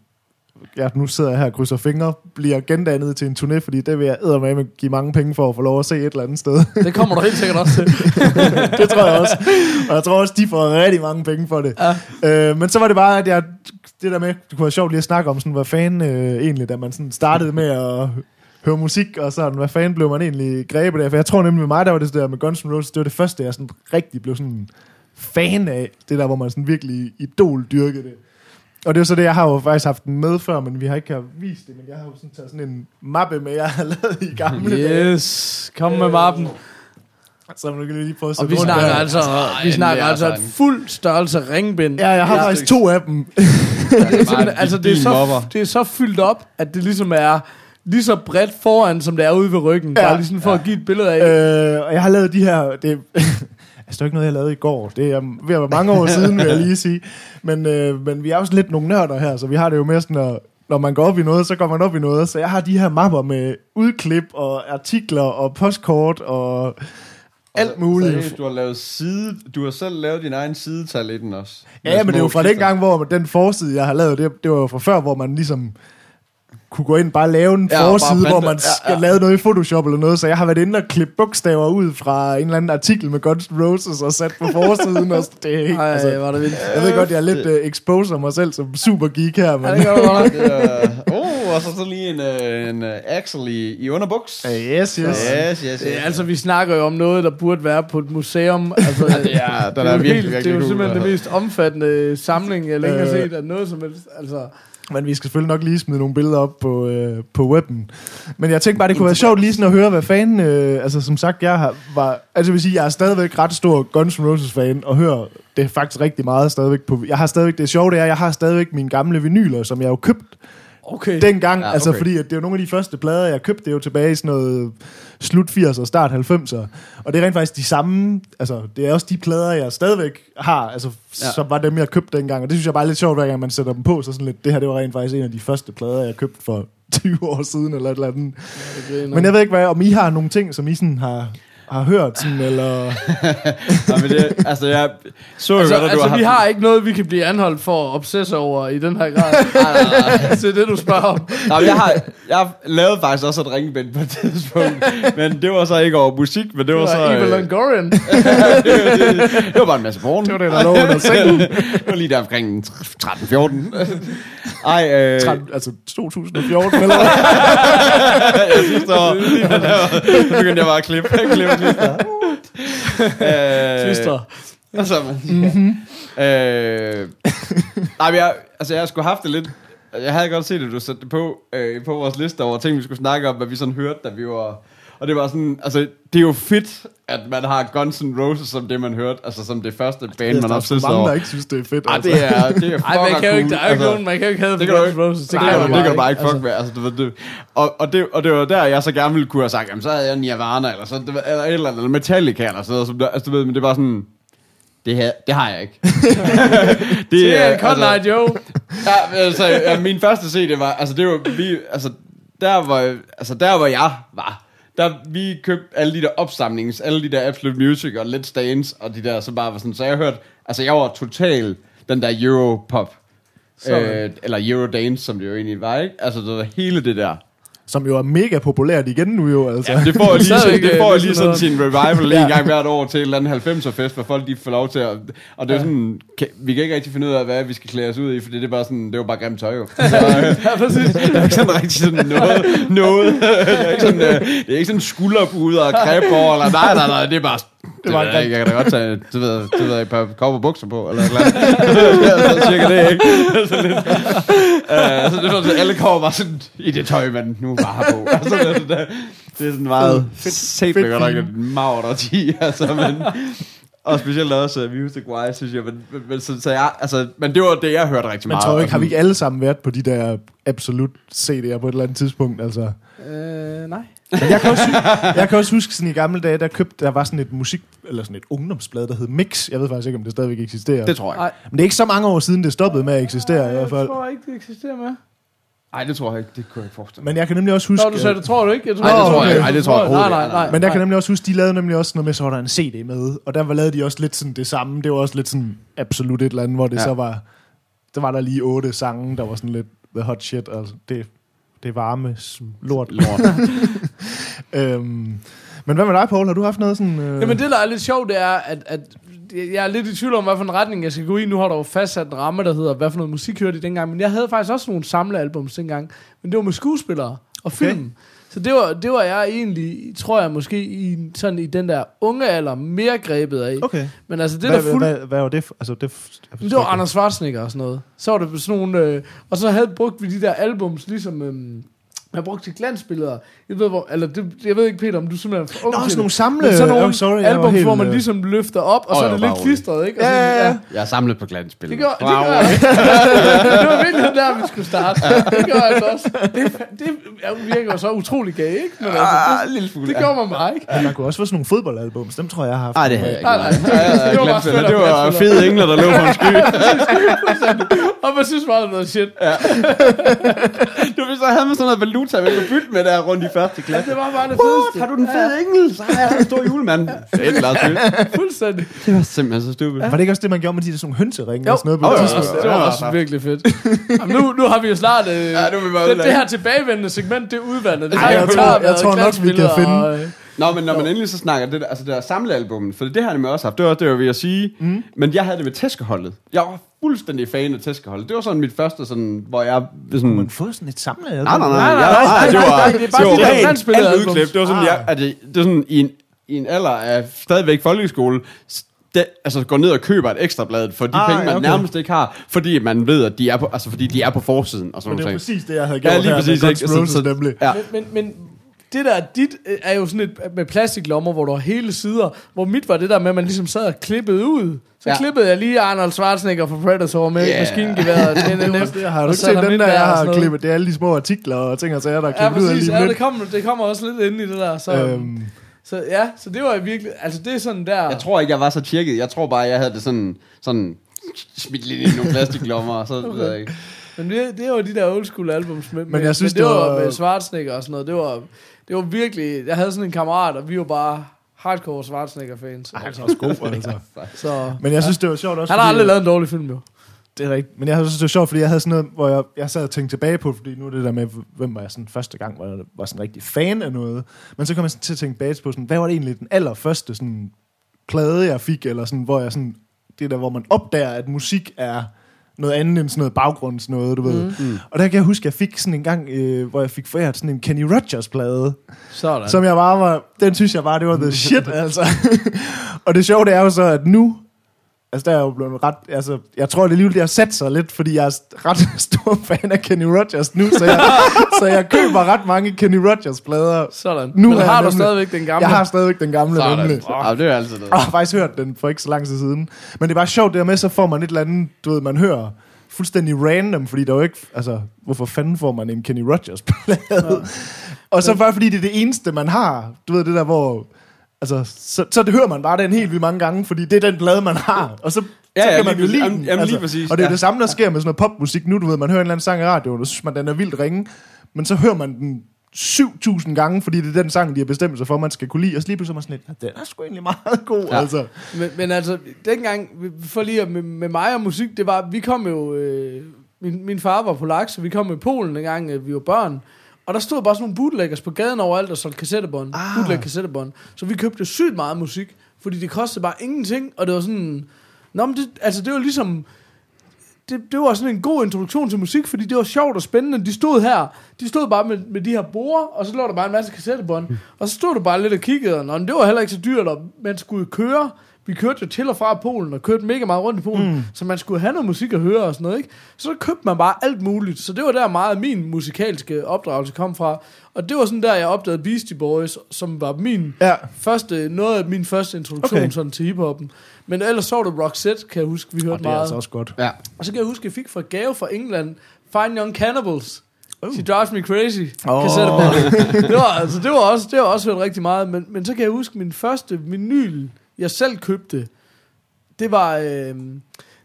Ja, nu sidder jeg her og krydser fingre, bliver gendannet til en turné, fordi det vil jeg eddermame give mange penge for at få lov at se et eller andet sted. Det kommer du helt sikkert også til. det tror jeg også. Og jeg tror også, de får rigtig mange penge for det. Ja. Øh, men så var det bare, at jeg, det der med, det kunne være sjovt lige at snakke om, sådan, hvad fanden øh, egentlig, da man sådan startede med at høre musik, og sådan, hvad fanden blev man egentlig grebet af? For jeg tror nemlig med mig, der var det der med Guns N' Roses, det var det første, jeg sådan rigtig blev sådan fan af. Det der, hvor man sådan virkelig idol dyrkede det. Og det er jo så det, jeg har jo faktisk haft den med før, men vi har ikke har vist det, men jeg har jo sådan taget sådan en mappe med, jeg har lavet i gamle dage. Yes, kom med mappen. Så nu kan lige prøve at Og vi snakker der. altså, vi snakker er altså et fuld størrelse ringbind. Ja, jeg har Ja. faktisk to af dem. det er, altså, det, er gedigen så, det er så fyldt op, at det ligesom er lige så bredt foran, som det er ude ved ryggen. Ja. Bare lige sådan for at give et billede af. Øh, og jeg har lavet de her... Det, altså, det er ikke noget, jeg lavede i går. Det er ved at være mange år siden, vil jeg lige sige. Men, øh, men vi er også lidt nogle nørder her, så vi har det jo mere sådan, at når man går op i noget, så går man op i noget. Så jeg har de her mapper med udklip og artikler og postkort og alt muligt. Seriøst, du har lavet side, du har selv lavet din egen sidetal i den også. Ja, men det er jo fra den gang, hvor den forside, jeg har lavet, det, det var jo fra før, hvor man ligesom kunne gå ind og bare lave en Ja, forside, hvor man skal ja. ja, lave noget i Photoshop eller noget, så jeg har været inde og klippe bogstaver ud fra en eller anden artikel med Guns N' Roses og sat på forsiden. og det er helt, Ej, altså, var det vildt. jeg ved godt, jeg er lidt uh, exposer mig selv som super geek her, men Ja, det gør du godt er- Åh, og så, så lige en, øh, en øh, Axel i, i underbuks. Uh, yes, yes. Yes, yes, yes. Øh, altså, vi snakker jo om noget, der burde være på et museum. Altså, ja, det er- den det er virkelig, virkelig Det er jo simpelthen altså. det mest omfattende samling, jeg længe har Øh. set af noget som helst. Altså, men vi skal selvfølgelig nok lige smide nogle billeder op på, øh, på webben. Men jeg tænkte bare, det kunne være sjovt lige sådan at høre, hvad fanden... Øh, altså som sagt, jeg har, var... Altså jeg vil sige, jeg er stadigvæk ret stor Guns N' Roses fan, og hører det faktisk rigtig meget stadigvæk på... Jeg har stadigvæk... Det sjove det er, jeg har stadigvæk mine gamle vinyler, som jeg jo købt okay. dengang. Ja, Ja, altså okay. fordi, at det er jo nogle af de første plader, jeg købte. Det er jo tilbage i sådan noget slut 80'er, start 90'er. Og det er rent faktisk de samme... Altså, det er også de plader, jeg stadigvæk har, altså, ja. Ja. som var dem, jeg købte dengang. Og det synes jeg bare er lidt sjovt, hver gang man sætter dem på. Så sådan lidt, det her, det var rent faktisk en af de første plader, jeg købte for 20 år siden, eller et eller andet. Men jeg ved ikke, hvad, om I har nogle ting, som I sådan har, har hørt, sådan, eller... Nå, men det, altså, jeg så jo Altså, godt, at du altså har vi haft... har ikke noget, vi kan blive anholdt for at obsesse over i den her grad. det er det, du spørger om. Men jeg har, jeg lavede faktisk også et ringbind på et tidspunkt, men det var så ikke over musik, men det Det var, var så... Eva øh, Longoria. det, det, det var bare en masse porn. Det var det, der lå under sengen. det var lige der omkring 13-14. Ej, øh, 13, altså 2014, eller hvad? jeg synes, det var... Så begyndte jeg bare at klippe, klippe, klippe. Øh, Twister. Altså, mm-hmm. øh, nej, men jeg, altså, jeg skulle haft det lidt... Jeg havde godt set, at du satte det på, øh, på vores liste over ting, vi skulle snakke om, hvad vi sådan hørte, da vi var... Og det var sådan, altså, det er jo fedt, at man har Guns N' Roses som det, man hørte, altså som det første band, man Der er sgu obsesser mange, der ikke synes, det er fedt. Ej, altså. det er, det er Ej, man fucking kan jo ikke, der er jo ikke Altså, nogen, man kan jo ikke have det Guns N' Roses. det, kan, du, det kan du bare ikke fuck altså. med. Altså, du ved, det, og, og, det, og det var der, jeg så gerne ville kunne have sagt, jamen, så havde jeg Nirvana, eller, så, det var- eller et eller andet, eller Metallica, eller sådan noget. Som, der- altså, du ved, men det var sådan, det, her, det har jeg ikke. det, Det er en altså- Cut Night Joe. Ja, altså, ja, min første CD var, altså det var, vi, altså, der var, altså der hvor jeg var, der vi købte alle de der opsamlings, alle de der Absolute Music og Let's Dance, og de der, så bare var sådan, så jeg hørte, altså jeg var total den der Europop, øh, eller Eurodance, som det jo egentlig var, ikke? Altså det var hele det der. Som jo er mega populært igen nu jo, altså. Ja, det får lige, sådan, det øh, får lidt lige sådan sin revival lige en Ja. gang hvert år til et eller andet 90'er fest, hvor folk de får lov til at... Og det er sådan, kan, vi kan ikke rigtig finde ud af, hvad vi skal klæde os ud i, fordi det er bare sådan, det var bare grimt tøj jo. Så, øh, Ja, præcis. der er ikke sådan rigtig sådan noget, noget. Det er ikke sådan, øh, det er ikke sådan skulderpuder og krebår, eller nej, nej, nej, det er bare... Det, var var jeg, jeg kan da godt tage, du ved, du ved, et par kopper bukser på, eller et eller andet. Cirka det, ikke? Så, lidt. Uh, så det var sådan, alle kommer bare sådan, i det tøj, man nu bare har på. Altså, det, er sådan, det er sådan meget fedt, fedt, fedt fedt godt nok et magert årti, altså, men... Og specielt også uh, music wise, synes jeg. Men, men, men, så, så jeg, altså, men det var det, jeg hørte rigtig Men meget. tror du og ikke, har vi sådan- ikke alle sammen været på de der absolut CD'er på et eller andet tidspunkt, altså? Øh, nej. Men jeg kan, også, huske- jeg kan også huske sådan i gamle dage, der købte, der var sådan et musik, eller sådan et ungdomsblad, der hed Mix. Jeg ved faktisk ikke, om det stadigvæk eksisterer. Det tror jeg ikke. Nej. Men det er ikke så mange år siden, det stoppede med at eksistere i hvert fald. Jeg tror ikke, det eksisterer med. Nej, det tror jeg ikke. Det kunne jeg ikke forestille mig. Men jeg kan nemlig også huske... Nå, du sagde, det tror du ikke? Jeg tror, Nej, det tror jeg ikke. Nej, det tror jeg Nej, nej, ikke. nej. Men jeg kan nemlig også huske, de lavede nemlig også noget med, så var der en CD med, og der var lavede de også lidt sådan det samme. Det var også lidt sådan absolut et eller andet, hvor det Ja. ja. så var, der var der lige otte sange, der var sådan lidt the hot shit, altså det, det varme lort. Lort. øhm, men hvad med dig, Paul? Har du haft noget sådan... Øh... Jamen det, der er lidt sjovt, det er, at, at jeg er lidt i tvivl om, hvad for en retning jeg skal gå i. Nu har der jo fastsat en ramme, der hedder, hvad for noget musik hørte I dengang. Men jeg havde faktisk også nogle samlealbums dengang. Men det var med skuespillere og film. Så det var, det var jeg egentlig, tror jeg måske, i, sådan i den der unge alder mere grebet af. Okay. Men altså det hvad, der fuld... hvad, hvad, hvad var det? For, altså, det, forstår det var. Anders Schwarzenegger og sådan noget. Så var det sådan nogle... Øh, og så havde brugt vi de der albums, ligesom... Øh, jeg brugte til glansbilleder. Jeg ved, hvor, eller det, jeg ved ikke, Peter, om du simpelthen er for ung Nå, til sådan nogle det. samle... Men sådan nogle oh, sorry, jeg var albums, helt, hvor man øh, ligesom løfter op, og Åh, så er jeg det var lidt bare klistret, ikke? Og Ja, ja, ja. Jeg er samlet på glansbilleder. Det gør, det gør jeg. det var virkelig der, vi skulle starte. Det gør jeg altså også. Det, det er- virker jo så utrolig gay, ikke? Men altså, Ah, det, lille smule. det gjorde man mig, ikke? Men man kunne også få sådan nogle fodboldalbums. Dem tror jeg, jeg har haft. Nej, det havde jeg ikke. Nej, nej. Det Det var var, bare glansbilleder. det var glansbilleder. fede engler, der lå på en sky. Og man synes bare, det noget shit. Du ved, så havde man sådan noget valuta, man kunne bytte med der rundt i første klasse. Det var bare det fedeste. Har du den fede engel? Så har jeg en stor julemand. Fedt, Lars. Fuldstændig. Det var simpelthen så stupid. Var det ikke også det, man gjorde med de der sådan nogle hønseringe Jo, og sådan noget på Jo, et jo, tidspunkt? jo. det var Ja, også ja. virkelig fedt. Jamen, nu, nu har vi jo snart... Øh, Ja, nu er vi bare det, det her tilbagevendende segment, det er udvandet. Det Ej, jeg jo tror- jeg tror nok, vi kan finde- og, øh, Nå, men når man endelig så snakker det der, altså det der samlealbum, for det har jeg nemlig også haft, det var det, var jeg ved at sige. Mm. Men jeg havde det med tæskeholdet. Jeg var fuldstændig fan af tæskehold. Det var sådan mit første, sådan, hvor jeg... Sådan, Man får sådan et samlet. Nej, nej, nej. Nej, nej, nej, nej, nej, det nej, var, nej, det bare det var albums. udklip. Det var sådan, Ah. jeg, at det, det var sådan i en, i en alder af stadigvæk folkeskole, det, altså går ned og køber et ekstra blad for de Ah, penge, man okay. nærmest ikke har, fordi man ved, at de er på, altså fordi de er på forsiden og sådan Men det er præcis det, jeg havde gjort Ja, lige her præcis. med ikke? Guns N' Roses nemlig. Ja. Men, men, men det der, dit øh, er jo sådan et med plastiklommer, hvor du har hele sider, hvor mit var det der med, at man ligesom sad og klippede ud. Så Ja. ja. klippede jeg lige Arnold Schwarzenegger fra Predator med Ja. yeah. maskingeværet. Det også det, jeg har du ikke set der den der, jeg har sådan noget. klippet? Det er alle de små artikler og ting og sager, der er Ja, klippet ud af præcis. lige Ja, det kommer, det kommer også lidt ind i det der. Så, øhm. Så ja, så det var virkelig, altså det er sådan der. Jeg tror ikke, jeg var så tjekket. Jeg tror bare, jeg havde det sådan, sådan smidt lidt ind i nogle plastiklommer, og så ved jeg ikke. Men det, det var de der old school albums med, Men jeg synes, men det, det var, var- med Schwarzenegger og sådan noget. Det var, det var virkelig, jeg havde sådan en kammerat, og vi var bare hardcore Schwarzenegger-fans. ej, Altså. han er også god, altså. Så, Men jeg synes, det var sjovt også, han har fordi- aldrig lavet en dårlig film, jo. Det er rigtigt. Men jeg synes, det var sjovt, fordi jeg havde sådan noget, hvor jeg, jeg sad og tænkte tilbage på, fordi nu er det der med, hvem var jeg sådan første gang, hvor jeg var sådan rigtig fan af noget. Men så kom jeg sådan til at tænke tilbage på, sådan, hvad var det egentlig den allerførste sådan, plade, jeg fik, eller sådan, hvor jeg sådan, det der, hvor man opdager, at musik er noget andet end sådan noget baggrunds noget, du ved. Mm. Og der kan jeg huske, at jeg fik sådan en gang, øh, hvor jeg fik foræret sådan en Kenny Rogers plade, Sådan. som jeg bare var, den synes jeg bare, det var the shit, altså. og det sjove, det er jo så, at nu, altså der er jo blevet ret, altså, jeg tror, det alligevel, det har sat sig lidt, fordi jeg er ret stor fan af Kenny Rogers nu, så jeg, så jeg køber ret mange Kenny Rogers plader. Sådan. Nu Men har du nemlig- stadigvæk den gamle? Jeg har stadigvæk den gamle, Sådan. nemlig. Ja, det er altid. Og jeg har faktisk hørt den for ikke så lang tid siden. Men det er bare sjovt, det der med, så får man et eller andet, du ved, man hører fuldstændig random, fordi der er jo ikke, altså, hvorfor fanden får man en Kenny Rogers plade? Og så bare fordi det er det eneste, man har, du ved det der, hvor, altså, så, så det hører man bare den helt vildt mange gange, fordi det er den plade, man har. Og så, Ja, så ja, kan man jo lide den. Jamen, lige præcis, Og det er ja. det samme, der sker med sådan noget popmusik nu, du ved, man hører en eller anden sang i radioen, og så synes man, den er vildt ringe, men så hører man den 7000 gange, fordi det er den sang, de har bestemt sig for, man skal kunne lide, og så lige pludselig er man sådan lidt, "Ja, den er sgu egentlig meget god, Ja. altså. Men, men altså, dengang, for lige med, med mig og musik, det var, vi kom jo, øh, min, min far var polak, så vi kom i Polen dengang, øh, vi var børn, og der stod bare sådan nogle bootleggers på gaden overalt og solgte kassettebånd, ah. bootleg kassettebånd. Så vi købte sygt meget musik, fordi det kostede bare ingenting, og det var sådan, nå, men det, altså det var ligesom, det, det var sådan en god introduktion til musik, fordi det var sjovt og spændende. De stod her, de stod bare med, med de her borde, og så lå der bare en masse kassettebånd, og så stod du bare lidt og kiggede, og nå, det var heller ikke så dyrt, og man skulle køre. Vi kørte jo til og fra Polen, og kørte mega meget rundt i Polen, mm. så man skulle have noget musik at høre og sådan noget, ikke? Så købte man bare alt muligt, så det var der meget af min musikalske opdragelse kom fra. Og det var sådan der, jeg opdagede Beastie Boys, som var min Ja. første, noget af min første introduktion Okay. sådan til hiphoppen. Men ellers så var det Roxette, kan jeg huske, vi hørte Og det er meget. altså også godt. Ja. Og så kan jeg huske, at jeg fik fra gave fra England Fine Young Cannibals. Uh. She Drives Me Crazy. Oh. det, var, altså, det, var også, det var også hørt rigtig meget. Men, men så kan jeg huske, min første vinyl, jeg selv købte, det var, øh,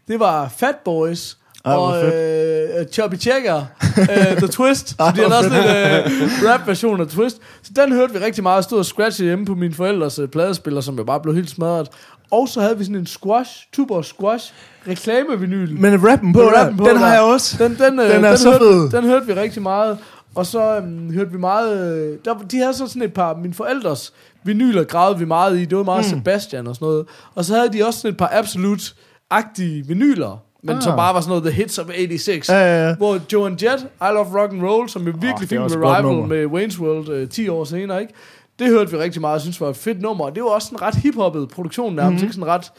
det var Fat Boys. Ah, og øh, Chubby Checker, øh, The Twist, så de har sådan en øh, rap-version af Twist. Så den hørte vi rigtig meget, stod og scratchede hjemme på mine forældres øh, pladespiller, som jeg bare blev helt smadret. Og så havde vi sådan en squash, tuber squash, reklamevinyl. Men rappen på, rappen på den der. har jeg også. Den, den, øh, Den er den, så hørte, fed. den hørte vi rigtig meget. Og så øhm, hørte vi meget... Øh, der, de havde så sådan et par... Mine forældres vinyler gravede vi meget i. Det var meget mm. Sebastian og sådan noget. Og så havde de også sådan et par Absolute-agtige vinyler. Men ah. Som bare var sådan noget The Hits of 86. Ja, ja, ja. Hvor Joan Jett, I Love Rock and Roll, som jo virkelig er fik revival nummer. med Wayne's World øh, 10 år senere, ikke? Det hørte vi rigtig meget, og synes var et fedt nummer. Det var også en ret hiphoppet produktion nærmest, Mhm. mm-hmm. ikke sådan ret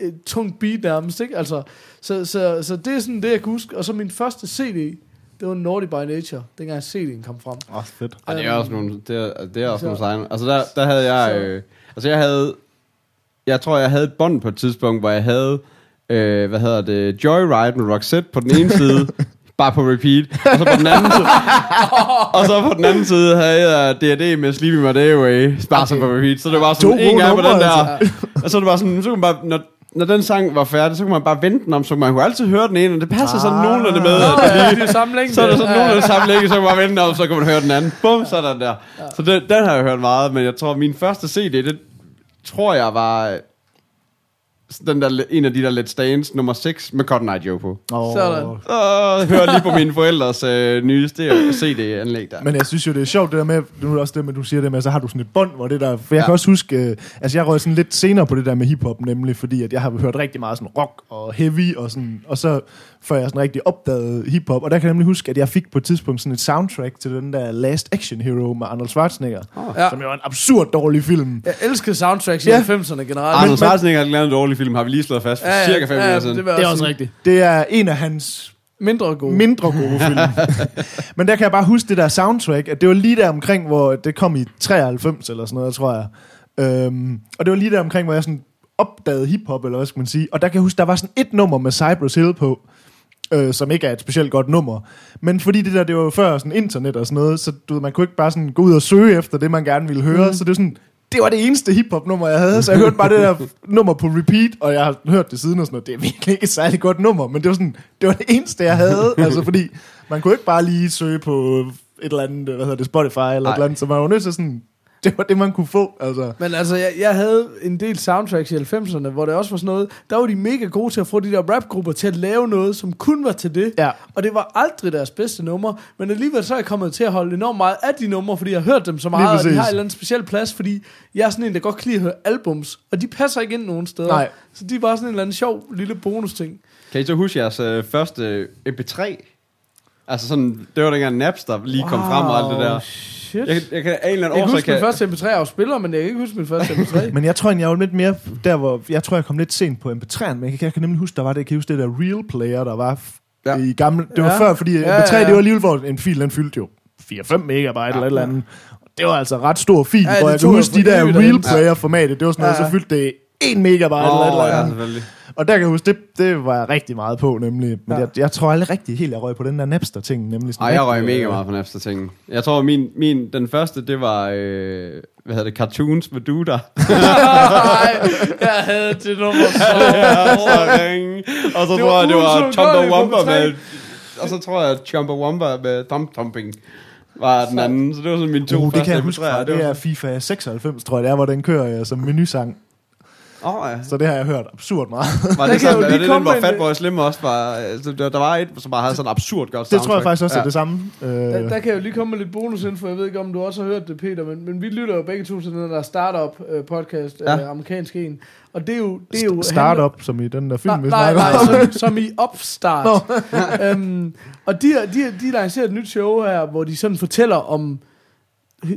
øh, tung beat nærmest, ikke? Altså, så, så, så det er sådan det, jeg kan huske. Og så min første CD, det var Naughty by Nature, dengang CD'en kom frem. Åh, fedt. Og det er også nogle, det er, det er også Så- nogle sejne. Altså der, der havde jeg, Så- øh, altså jeg havde, jeg tror jeg havde et bånd på et tidspunkt, hvor jeg havde, øh, hvad hedder det, Joyride med Roxette på den ene side, bare på repeat, og så på den anden side, og så på den anden side havde jeg D&D med Sleeping My Day Away, bare så på repeat. Så det var sådan To en gang på den der, og så var det bare sådan, så kunne man bare, når, når den sang var færdig, så kunne man bare vente den om, så man kunne altid høre den ene, og det passer sådan Ah. nogenlunde med, at ja, det er samme længde. så er der sådan Ja, nogen, ja. der samme lægge, så kan man vente om, så kan man høre den anden. Bum, så den der. Så den, den har jeg hørt meget, men jeg tror, min første CD, det tror jeg var den der, en af de der Let's Dance, nummer 6, med Cotton Eye Joe på. Oh. Sådan. Og hører lige på mine forældres øh, nye stereo- CD-anlæg der. Men jeg synes jo, det er sjovt det der med, nu er det også det med, du siger det med, så har du sådan et bånd, hvor det der, for jeg. Ja. kan også huske, øh, altså jeg røg sådan lidt senere på det der med hiphop, nemlig fordi, at jeg har hørt rigtig meget sådan rock og heavy, og, sådan, og så før jeg sådan rigtig opdagede hiphop, og der kan jeg nemlig huske, at jeg fik på et tidspunkt sådan et soundtrack til den der Last Action Hero med Arnold Schwarzenegger, oh. Ja. som jo var en absurd dårlig film. Jeg elskede soundtracks i Ja. 90'erne generelt. Arnold Schwarzenegger har lavet en dårlig film, har vi lige slået fast for Ja, cirka 5 ja, minutter siden. det Det er også rigtigt. Det er en af hans Mindre god. mindre gode film. Men der kan jeg bare huske det der soundtrack, at det var lige der omkring, hvor det kom i 93 eller sådan noget, tror jeg. Øhm, og det var lige der omkring, hvor jeg sådan opdagede hiphop, eller hvad skal man sige. Og der kan jeg huske, der var sådan et nummer med Cypress Hill på, øh, som ikke er et specielt godt nummer. Men fordi det der, det var jo før sådan internet og sådan noget, så du ved, man kunne ikke bare sådan gå ud og søge efter det, man gerne ville høre. Mm. Så det var sådan, det var det eneste hiphop nummer, jeg havde. Så jeg hørte bare det der nummer på repeat, og jeg har hørt det siden og sådan noget. Det er virkelig ikke et særligt godt nummer, men det var sådan, det var det eneste, jeg havde. altså fordi, man kunne ikke bare lige søge på et eller andet, hvad hedder det, Spotify eller et Ej. eller andet, så man var nødt til sådan, det var det, man kunne få. Altså. Men altså, jeg, jeg havde en del soundtracks i 90'erne, hvor det også var sådan noget, der var de mega gode til at få de der rapgrupper til at lave noget, som kun var til det. Ja. Og det var aldrig deres bedste nummer, men alligevel så er jeg kommet til at holde enormt meget af de numre, fordi jeg har hørt dem så meget, og de har en eller anden speciel plads, fordi jeg er sådan en, der godt kan lide at høre albums, og de passer ikke ind nogen steder. Nej. Så de er bare sådan en eller anden sjov lille bonus ting. Kan I så huske jeres øh, første MP3? Altså sådan, det var dengang Napster lige kom frem og alt det der. Shit. Jeg, jeg kan af en eller Jeg kan huske min første MP3-afspiller, men jeg kan ikke huske min første MP3. Men jeg tror, jeg var lidt mere der, hvor jeg tror, jeg kom lidt sent på MP3'en, men jeg kan, jeg kan nemlig huske, der var det, jeg kan huske det der Real Player, der var Ja. i gamle, det var Ja. før, fordi Ja, MP3, ja, ja. det var alligevel, hvor en fil, den fyldte jo 4-5 megabyte ja. eller et eller andet. Det var altså ret stor fil, Ja, ja, hvor jeg kan huske de der Real derhen. Player formatet, det var sådan noget, Ja, ja. så fyldte det 1 megabyte eller et Åh, eller ja, andet. selvfølgelig. Og der kan jeg huske, det, det var jeg rigtig meget på, nemlig. Men Ja. ja. jeg, jeg tror aldrig rigtig helt, jeg røg på den der Napster-ting, nemlig. sådan Ej, jeg røg rigtig, mega øh, meget på Napster ting. Jeg tror, min, min, den første, det var, øh, hvad hedder det, Cartoons med Duda. Nej, jeg havde det nummer så ringe. Og så Det tror var jeg, det var det var med... Og så tror jeg, Chumbawamba med Thump Thumping var den anden. Så det var sådan mine to Uh, det første kan jeg huske MP3'er. fra. Det er FIFA 96, tror jeg, det er, hvor den kører jeg som menusang. Åh, oh, ja. Så det har jeg hørt absurd meget. Var Der det, kan sådan, lige det den, hvor Fatboy Slim også var... Altså, der, der var et, som bare havde sådan absurd godt Det tror jeg faktisk også ja. er det samme. Øh, Der, der kan jeg jo lige komme med lidt bonusinfo. Jeg ved ikke, om du også har hørt det, Peter, men, men vi lytter jo begge to til den der startup øh, podcast, Ja. øh, amerikansk en. Og det er jo... Det er jo Startup, som i den der film, Nej, vi nej, snakker nej om. som, som i Upstart. øhm, og de, har- de, de lancerer et nyt show her, hvor de sådan fortæller om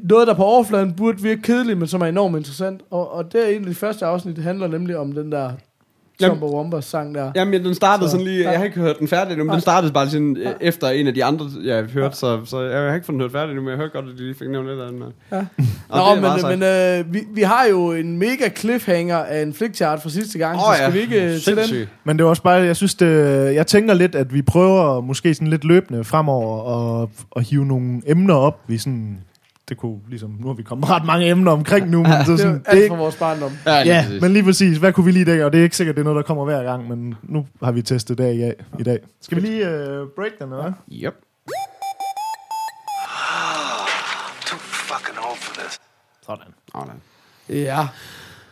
noget, der på overfladen burde virke kedeligt, men som er enormt interessant. Og, og det er en af de første afsnit, det handler nemlig om den der Jamen- Chumbawamba sang der. Jamen, den startede Så- sådan lige... Jeg har ikke hørt den færdig nu, men Nej. den startede bare sådan øh, efter en af de andre, jeg har hørt, så, så jeg har ikke fået den hørt færdig nu, men jeg har hørt godt, at de lige fik nævnt lidt af den. Ja. Og Nå, det er meget men, sejt. men øh, vi, vi har jo en mega cliffhanger af en flickchart fra sidste gang, Åh, så skal vi ikke øh, til den? Men det er også bare, jeg synes det, jeg tænker lidt, at vi prøver måske sådan lidt løbende fremover at, at hive nogle emner op, vi sådan, det kunne ligesom, nu har vi kommet ret mange emner omkring nu, men så Det er sådan, jo det er fra vores barndom. Ja, lige ja, præcis. men lige præcis, hvad kunne vi lige dække, og det er ikke sikkert, det er noget, der kommer hver gang, men nu har vi testet det i, dag- i dag. Skal vi lige uh, break den, eller hvad? Yep. Too fucking old for this. Sådan. Sådan. Ja.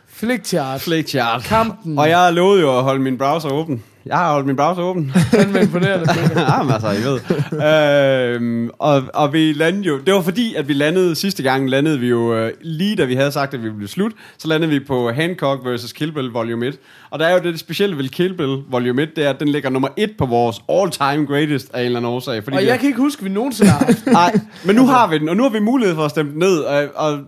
Flickchart. Flickchart. Kampen. Og jeg lovede jo at holde min browser åben. Jeg har holdt min browser åben. Den var imponerende. Jamen altså, I ved. øhm, og, og vi landede jo... Det var fordi, at vi landede... Sidste gang landede vi jo... Øh, lige da vi havde sagt, at vi ville slut, så landede vi på Hancock vs. Kill Bill Volume 1. Og der er jo det specielle ved Kill Bill Volume 1, det er, at den ligger nummer 1 på vores all-time greatest af en eller anden årsag. Fordi Og vi- jeg kan ikke huske, at vi nogensinde har Nej, men nu har vi den, og nu har vi mulighed for at stemme den ned, og, og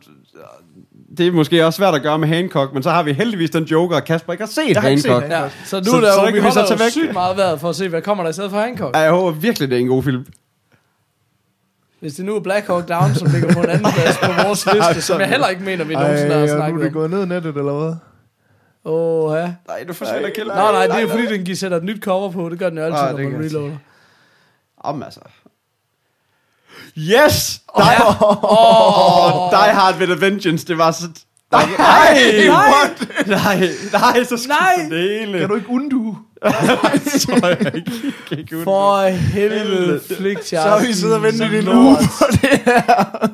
det er måske også svært at gøre med Hancock, men så har vi heldigvis den joker, at Kasper ikke har set Jeg har ikke set Hancock. Hancock. Ja, så nu Så- så, er der så jo, det vi så holder tage jo væk. sygt meget været for at se, hvad kommer der i stedet for Hancock. Ej, Jeg håber virkelig, det er en god film. Hvis det nu er Black Hawk Down, som ligger på en anden plads på vores liste, som jeg heller ikke mener, vi nogensinde har Ej, og nu er snakket det om. gået ned i nettet, eller hvad? Åh, ja. Nej, du forsvinder kælder. Nej, nej, det er jo fordi, den giver sætter et nyt cover på. Det gør den jo altid, Ej, når det man reloader. Om altså. Yes! Die, oh, Die Hard with a Vengeance, det var så... Nej, nej, what? nej, nej, så skidt Nej. det hele. Kan du ikke undo? så jeg ikke, kan ikke For helvede, flick Så har vi siddet og ventet i en uge på det her.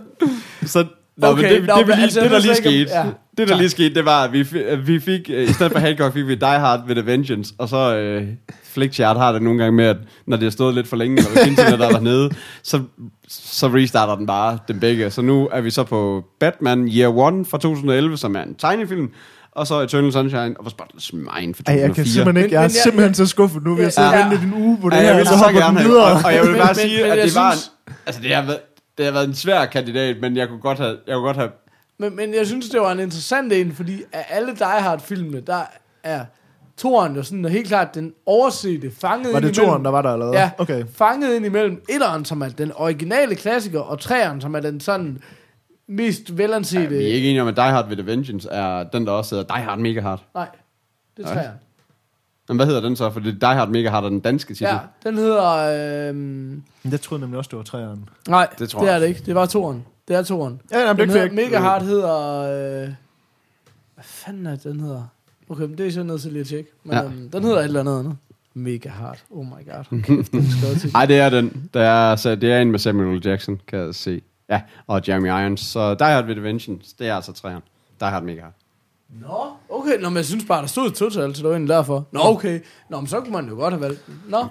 Så Nå, Okay, men det, nå, det, det, altså, det, der lige skete, ja. det, der lige skete, det var, at vi, vi fik, øh, i stedet for Hancock, fik vi Die Hard with a Vengeance, og så øh, Flickchart har det nogle gange med, at når det har stået lidt for længe, eller hvis internet er dernede, så, så restarter den bare dem begge. Så nu er vi så på Batman Year One fra 2011, som er en tegnefilm, og så Eternal Sunshine of a Spotless Mind fra 2004. Ej, jeg kan simpelthen ikke, jeg er Men- men jeg- simpelthen så skuffet nu, vi har siddet Ja. og ventet en uge på det Ja, her, jeg og vil så så gerne den videre. og, og jeg vil bare men- sige, men at det var, en, synes- altså det har været, det har været en svær kandidat, men jeg kunne godt have, jeg kunne godt have Men, men jeg synes, det var en interessant en, fordi af alle Die Hard-filmene, der er toren jo sådan helt klart den oversete, fanget Var det toren, der var der, eller hvad? Ja, Okay. fanget ind imellem etteren, som er den originale klassiker, og treeren, som er den sådan mest velansete... Ja, vi er ikke enige om, at Die Hard with a Vengeance er den, der også hedder Die Hard Mega Hard. Nej, det er Nej. Men hvad hedder den så? For det Die Hard Mega Hard er den danske titel. Ja, den hedder... Øhm, Jeg troede nemlig også, det var træeren. nej, Det det, tror det jeg. er det ikke. Det var toeren. Det er toeren. Ja, jamen, det Den jeg hedder, ikke. Mega Hard hedder... Øh, hvad fanden er det, den hedder? Okay, men det er så nødt til lige at tjekke. Men Ja. øhm, den hedder et eller andet andet. Mega Hard. Oh my god. Okay. Nej, det er den. Det er, så det er en med Samuel. Jackson, kan jeg se. Ja, og Jeremy Irons. Så Die Hard Vengeance, det er altså træerne. Die Hard Mega Hard. Nå, okay. Nå, men jeg synes bare, der stod et total, så det var egentlig derfor. Nå, okay. Nå, men så kunne man jo godt have valgt den. Nå,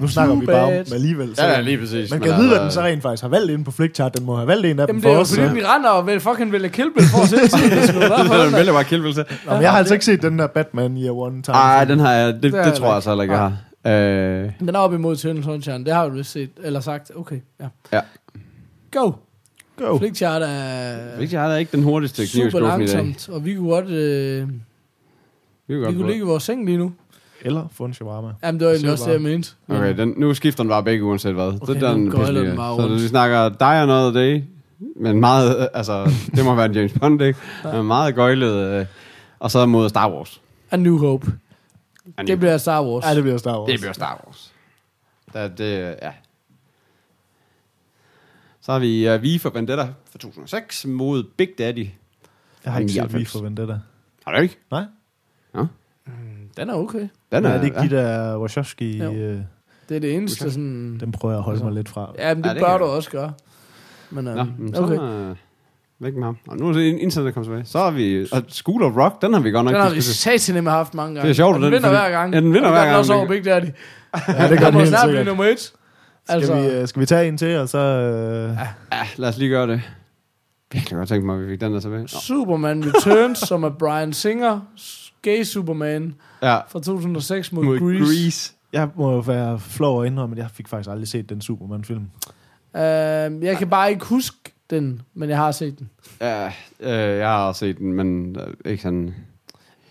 Nu snakker vi Too bare om bad. dem alligevel. så- Ja, ja, lige præcis. Man Men kan vide, hvad altså- den så rent faktisk har valgt inden på Flickchart. Den må have valgt en af dem Jamen, for det er jo os. fordi, så- vi render og vil fucking vælge Kill Bill for at se det. Det skulle være for bare Bill til. Nå, men jeg har altså ikke set den der Batman Year One time. Ej, den har jeg, det, det, Det er det tror jeg så heller ikke, jeg har. Øh, Den er op imod Eternal Sunshine. Det har du vist set. Eller sagt. Okay, ja. Ja. Go. Go. Flickchart er jeg er ikke den hurtigste super knivskuffen i dag. langsomt, og vi kunne godt... Øh, Vi kan vi godt kunne ligge i vores seng lige nu. Eller få en shawarma. Jamen, det var egentlig også det, jeg mente. Men- Okay, den, nu skifter den bare begge uanset hvad. Okay, det er nu den pisselig. Så vi snakker Die Another Day, men meget, altså, det må være en James Bond, ikke? Men meget gøjlet, øh, og så mod Star Wars. A New Hope. And Det bliver Star Wars. Ja, det bliver Star Wars. det bliver Star Wars. Da, det, ja. Så har vi uh, V for Vendetta fra 2006 mod Big Daddy. Jeg har ikke set 99. Vi for Vendetta. Har du ikke? Nej? Den er okay. Den er, er det ikke ja. de der Wachowski? Jo. Øh, Det er det eneste sådan... dem prøver jeg at holde Altså. mig lidt fra. Ja, men det, Ja, det bør du også gøre. Men, Nå, um, men så okay. okay. uh, væk med ham. Og nu er det internet kommet tilbage. Så har vi og School of Rock, den har vi godt nok Den har vi satan med haft mange gange. Det er sjovt, Og den, den, vinder fordi- hver gang. Ja, den vinder hver gør gang. også over Big Daddy. Ja, det gør Den den må helt snart blive sikkert. nummer et. Skal, Altså, vi, øh, skal vi tage en til, og så... Øh, Ja, lad os lige gøre det. Virkelig godt tænkt mig, at vi fik den der tilbage. Nå. Superman Returns, som er Brian Singer, gay Superman Ja, fra 2006 mod, mod Grease. Grease. jeg må være flov og indrømme, at jeg fik faktisk aldrig set den Superman-film. Uh, jeg kan bare ikke huske den, men jeg har set den. Ja, øh, jeg har også set den, men øh, ikke sådan...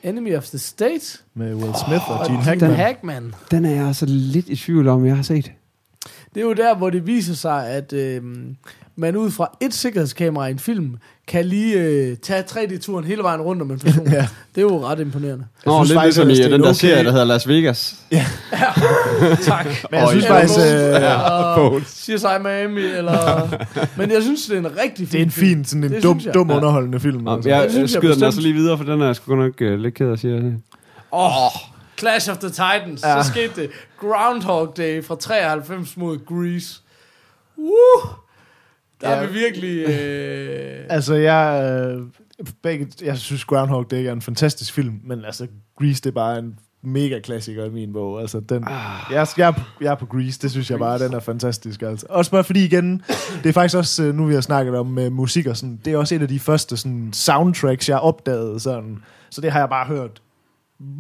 Enemy of the State Med Will Smith oh, og Gene Hackman. Gene Hackman. Den er jeg altså lidt i tvivl om, jeg har set. Det er jo der, hvor det viser sig, at øh, man ud fra et sikkerhedskamera i en film, kan lige øh, tage 3D-turen hele vejen rundt om en person. Ja. Det er jo ret imponerende. Nå, synes lidt faktisk, ligesom i er den der okay. serie, der hedder Las Vegas. tak. Men jeg synes faktisk, øh, Eller Bones. CSI Miami, eller... Men jeg synes, det er en rigtig det er en fin, sådan en Det dum, jeg. dum Ja. underholdende film. Nå, Altså. jeg synes jeg skyder den altså lige videre, for den er jeg sgu nok øh, lidt ked af at sige. Åh, oh, Clash of the Titans. Ja. Så skete det. Groundhog Day fra 93 mod Grease. Woo! Der ja. Er vi virkelig... Øh... Altså, jeg, øh, begge, jeg synes Groundhog Day er en fantastisk film, men altså, Grease, det er bare en mega klassiker i min bog. Altså, den, Ah. jeg, jeg, er på, jeg er på Grease, det synes jeg bare, den er fantastisk. Altså. Også bare fordi igen, det er faktisk også, øh, nu vi har snakket om uh, musik og sådan, det er også et af de første sådan, soundtracks, jeg opdagede sådan. Så det har jeg bare hørt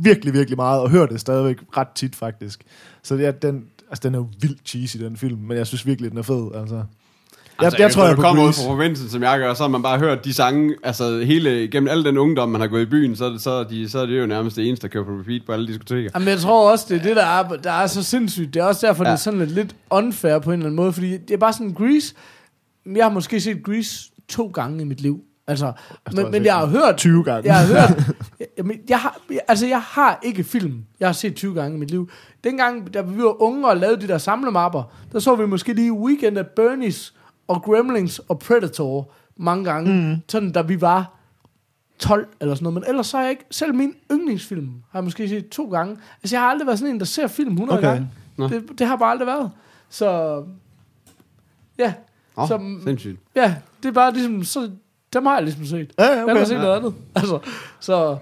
virkelig, virkelig meget, og hørt det stadigvæk ret tit faktisk. Så det er, den, altså, den er jo vildt cheesy, den film, men jeg synes virkelig, den er fed. Altså. Jeg, Altså, jeg tror, jeg du på kommer ud fra provinsen, som jeg gør, så har man bare hørt de sange, altså hele, gennem al den ungdom, man har gået i byen, så, er det- så, de, så er det jo nærmest det eneste, der kører på repeat på alle diskoteker. Jamen, jeg tror også, det er det, der er, der er så sindssygt. Det er også derfor, ja. Ja. det er sådan lidt, lidt unfair på en eller anden måde, fordi det er bare sådan Grease. Jeg har måske set Grease to gange i mit liv. Altså, men, men jeg har hørt 20 gange. Jeg har hørt... Jamen, jeg har, jeg- altså, jeg har ikke film. Jeg har set 20 gange i mit liv. Dengang, da vi var unge og lavede de der samlemapper, der så vi måske lige Weekend at Bernie's og Gremlings og Predator mange gange. Mm. Sådan, da vi var 12 eller sådan noget. Men ellers så har jeg ikke... Selv min yndlingsfilm har jeg måske set to gange. Altså, jeg har aldrig været sådan en, der ser film 100 Okay. gange. Nå. Det, det har bare aldrig været. Så... Ja. Åh, Så- oh, sindssygt. Ja, det er bare ligesom... Så, dem har jeg ligesom set. Ja, ja, Jeg okay. har set noget andet. Altså, så...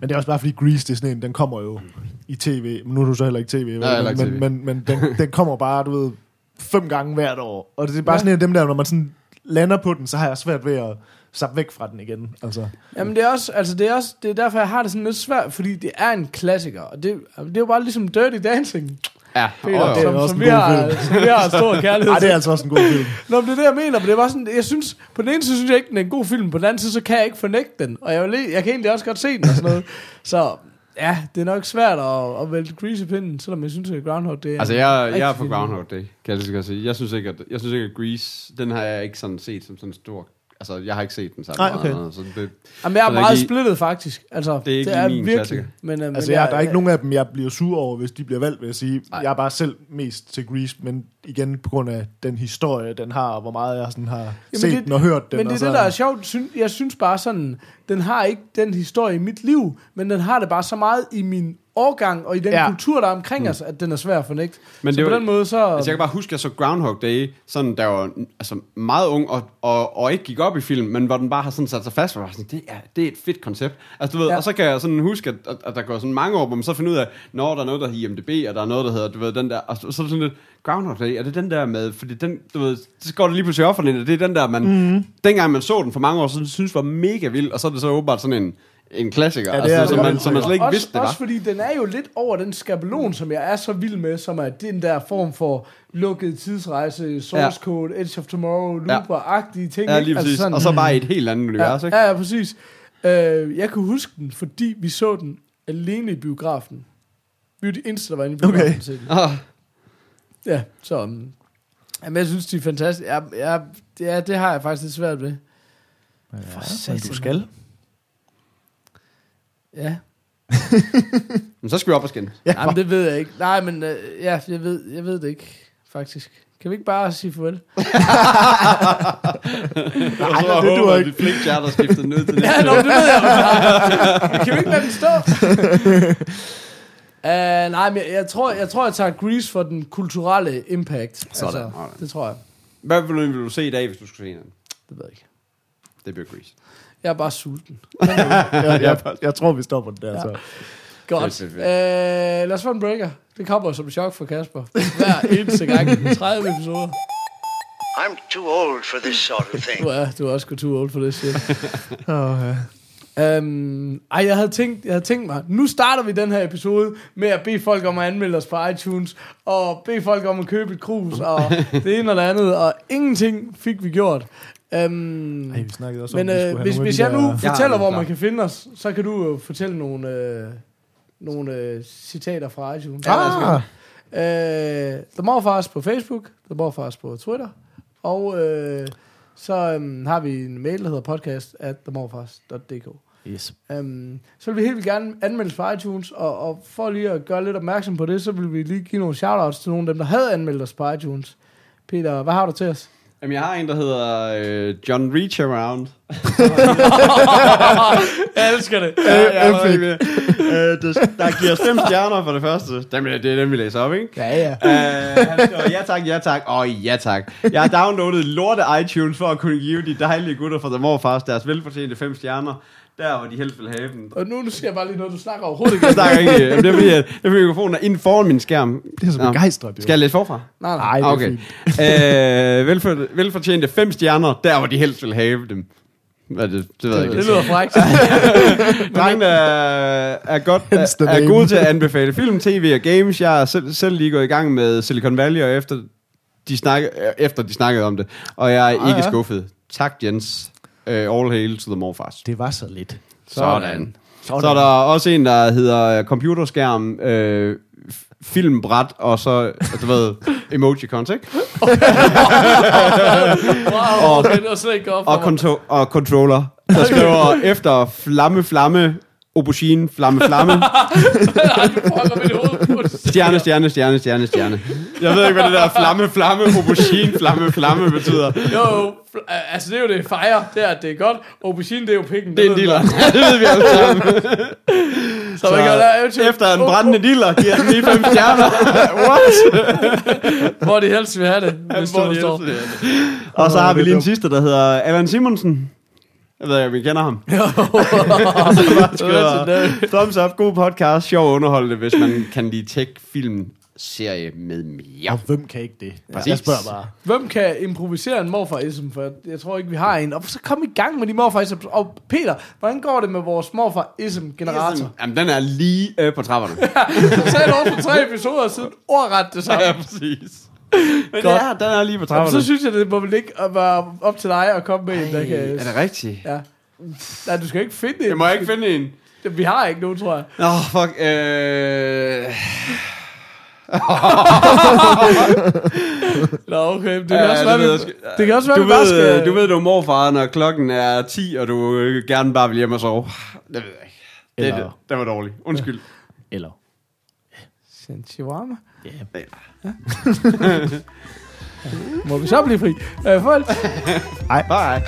Men det er også bare fordi Grease, det er sådan en, den kommer jo i tv. Men nu er du så heller ikke tv? Nej, men, TV. men, men den, den kommer bare, du ved, fem gange hvert år. Og det er bare sådan en af dem der, når man sådan lander på den, så har jeg svært ved at sappe væk fra den igen. Altså. Jamen det er også, altså det er også, det er derfor jeg har det sådan lidt svært, fordi det er en klassiker, og det, det er jo bare ligesom Dirty Dancing, Ja, Peter, åh, det er som, også som, en vi god har, film. som vi har stor kærlighed Ej, det til. er altså også en god film. Nå, men det er det, jeg mener, men det bare sådan, jeg synes, på den ene side synes jeg ikke, den er en god film, på den anden side, så kan jeg ikke fornægte den, og jeg, vil, jeg kan egentlig også godt se den og sådan noget, så ja, det er nok svært at, at vælge Grease i pinden, selvom jeg synes, at Groundhog, det er Altså, jeg, jeg er film. Groundhog Day, kan jeg lige så godt sige. Jeg synes ikke, at, jeg synes ikke, at Grease, den har jeg ikke sådan set som sådan en stor... Altså, jeg har ikke set den sammen. Nej, okay. meget, Så det, Jamen, jeg er det er meget ikke- splittet, faktisk. Altså, Det er ikke lige min klassiker. Men, uh, Altså, jeg, der er ikke nogen af dem, jeg bliver sur over, hvis de bliver valgt, vil jeg sige. Nej. Jeg er bare selv mest til Grease, men igen på grund af den historie, den har, og hvor meget jeg sådan har Jamen set det- den og hørt den. Men det er så, det, der er sjovt. Syn- Jeg synes bare sådan, den har ikke den historie i mit liv, men den har det bare så meget i min årgang, og i den Ja. kultur, der er omkring os, at den er svær at fornægte. Men så det på var- den måde, så... Altså, jeg kan bare huske, at jeg så Groundhog Day, sådan, der var altså, meget ung, og, og, og ikke gik op i film, men hvor den bare har sådan sat sig fast, og var sådan, det er, det er et fedt koncept. Altså, du ved, ja. Og så kan jeg sådan huske, at, at, at der går sådan mange år, hvor man så finder ud af, når der er noget, der hedder IMDb, og der er noget, der hedder, du ved, den der, og så, så er det sådan lidt, Groundhog Day, er det den der med, fordi den, du ved, så går det lige pludselig op for den, og det er den der, man, mm. dengang man så den for mange år siden, synes var mega vild, og så er det så åbenbart sådan en, en klassiker, Ja, det er altså, det som, man, som man slet ikke også, vidste, det var. også fordi den er jo lidt over den skabelon, som jeg er så vild med, som er den der form for lukket tidsrejse, source Ja. code, Edge of Tomorrow, Looper-agtige ting. Ja, lige præcis. sådan- og så bare i et helt andet univers, ja, ikke? ja, ja, præcis. Øh, jeg kan huske den, fordi vi så den alene i biografen. Vi var de eneste, der var inde i biografen. Okay. til den. Ah, Ja, så... Um, jamen, jeg synes, de er fantastiske. Ja, ja, ja, det har jeg faktisk lidt svært ved. Ja, du skal. Ja, men så skal vi op og skændes. Ja, Jamen, det ved jeg ikke. Nej, men øh, ja, jeg ved, jeg ved det ikke, faktisk. Kan vi ikke bare sige farvel? Nej, det duer ikke. Flink charter skiftet ned til ja, nå, det ved jeg kan vi ikke lade den stå? uh, nej, men jeg, jeg, tror, jeg tror, jeg tager Grease for den kulturelle impact. Sådan. Altså, det tror jeg. Hvad vil du, vil du se i dag, hvis du skulle se den? Det ved jeg ikke. Det bliver Grease. Jeg er bare sulten. jeg, jeg, jeg tror, vi stopper den der. Ja. Så. Godt. Fedt, fedt, Uh, lad os få en breaker. Det kommer som et chok for Kasper. Hver eneste gang. 30 episoder. I'm too old for this sort of thing. Du er, du er også gået too old for det shit. Oh, ja. Um, ej, jeg havde, tænkt, jeg havde tænkt mig, nu starter vi den her episode med at bede folk om at anmelde os på iTunes, og bede folk om at købe et krus, og det ene og det andet, og ingenting fik vi gjort. Um, Ej, vi snakkede også men om, øh, hvis, hvis jeg nu der- fortæller, det hvor man kan finde os, så kan du jo fortælle nogle, øh, nogle øh, citater fra iTunes. Ah, Øh, The Morfars på Facebook, The Morfars på Twitter, og øh, så øhm, har vi en mail, der hedder podcast at themorfars.dk. yes. Um, så vil vi helt vildt gerne anmeldes på iTunes, og, og for lige at gøre lidt opmærksom på det, så vil vi lige give nogle shoutouts til nogle af dem, der havde anmeldt os på iTunes. Peter, hvad har du til os? Jamen, jeg har en, der hedder øh, John Reach Around. Jeg elsker det. Ja, jeg ikke med. øh, der, der giver os fem stjerner for det første. Dem, det er dem, vi læser op, ikke? Ja, ja. Øh, han skriver, ja tak, ja tak, og ja tak. Jeg har downloadet lorte iTunes for at kunne give de dejlige gutter fra The Morfars deres velfortjente fem stjerner. Der, hvor de helst vil have dem. Og nu skal jeg bare lige noget, du snakker overhovedet ikke. Jeg snakker ikke. Jamen, det er fordi, at, det er fordi mikrofonen er inde foran min skærm. Det er så begejstret, jo. Skal jeg læse forfra? Nej, nej. Er Okay. øh, velfor, velfortjente fem stjerner, der hvor de helst vil have dem. Hvad er det? Det ved jeg ikke. Det lyder frækt. Drengene er, er, godt, er, er gode til at anbefale film, tv og games. Jeg er selv, selv lige gået i gang med Silicon Valley, og efter de, snakke, efter de snakkede om det. Og jeg er Ah, ikke ja. skuffet. Tak, Jens. Uh, all hail to the morfars. Det var så lidt. Sådan. Så er der også en, der hedder computerskærm, øh, filmbræt, og så, du ved, emojicons, ikke? Wow, okay, det var slet ikke Og, konto- og controller, der skriver efter flamme, flamme, aubergine, flamme, flamme, stjerne, stjerne, stjerne, stjerne, stjerne. Jeg ved ikke, hvad det der flamme, flamme, aubergine, flamme, flamme betyder. Jo, fl- altså det er jo det fejre, det er, at det er godt. Aubergine, det er jo pikken. Det er en dealer. det ved vi alle sammen. Så, kan lade eventuelt- efter en brændende dealer giver den lige fem stjerner. What? Hvor de helst vil have det, hvis du Hvor forstår. Og så har vi lige en sidste, der hedder Allan Simonsen. Jeg ved ikke, om I kender ham. Legendary. Thumbs up, god podcast, sjov underholdende, hvis man kan lide tech, film, serie med mere. Og hvem kan ikke det? Præcis. Jeg spørger bare. Hvem kan improvisere en morfar-ism? For jeg tror ikke, vi har en. Og så kom i gang med de morfar Og Peter, hvordan går det med vores morfar-ism-generator? Jamen, den er lige øh, på trapperne. Så sagde du også for tre episoder siden ordret det samme. ja, præcis. Men Godt. det er, den er lige på trapperne. så synes jeg, det må vel ikke at være op til dig at komme med en, der kan... er det rigtigt? Ja. Nej, du skal ikke finde en. Jeg må ikke finde en. Vi har ikke nogen, tror jeg. Åh, oh, fuck. Øh... Nå, okay. Det kan, Ja, også, det være, ved vi, det kan også være, Du ved, skal... du ved, du er morfar, når klokken er 10, og du øh, gerne bare vil hjem og sove. Det ved jeg ikke. Det, Eller- det, det var dårligt. Undskyld. Eller... Send chihuahua. Ja. Må vi så blive fri? Øh, folk. Bye.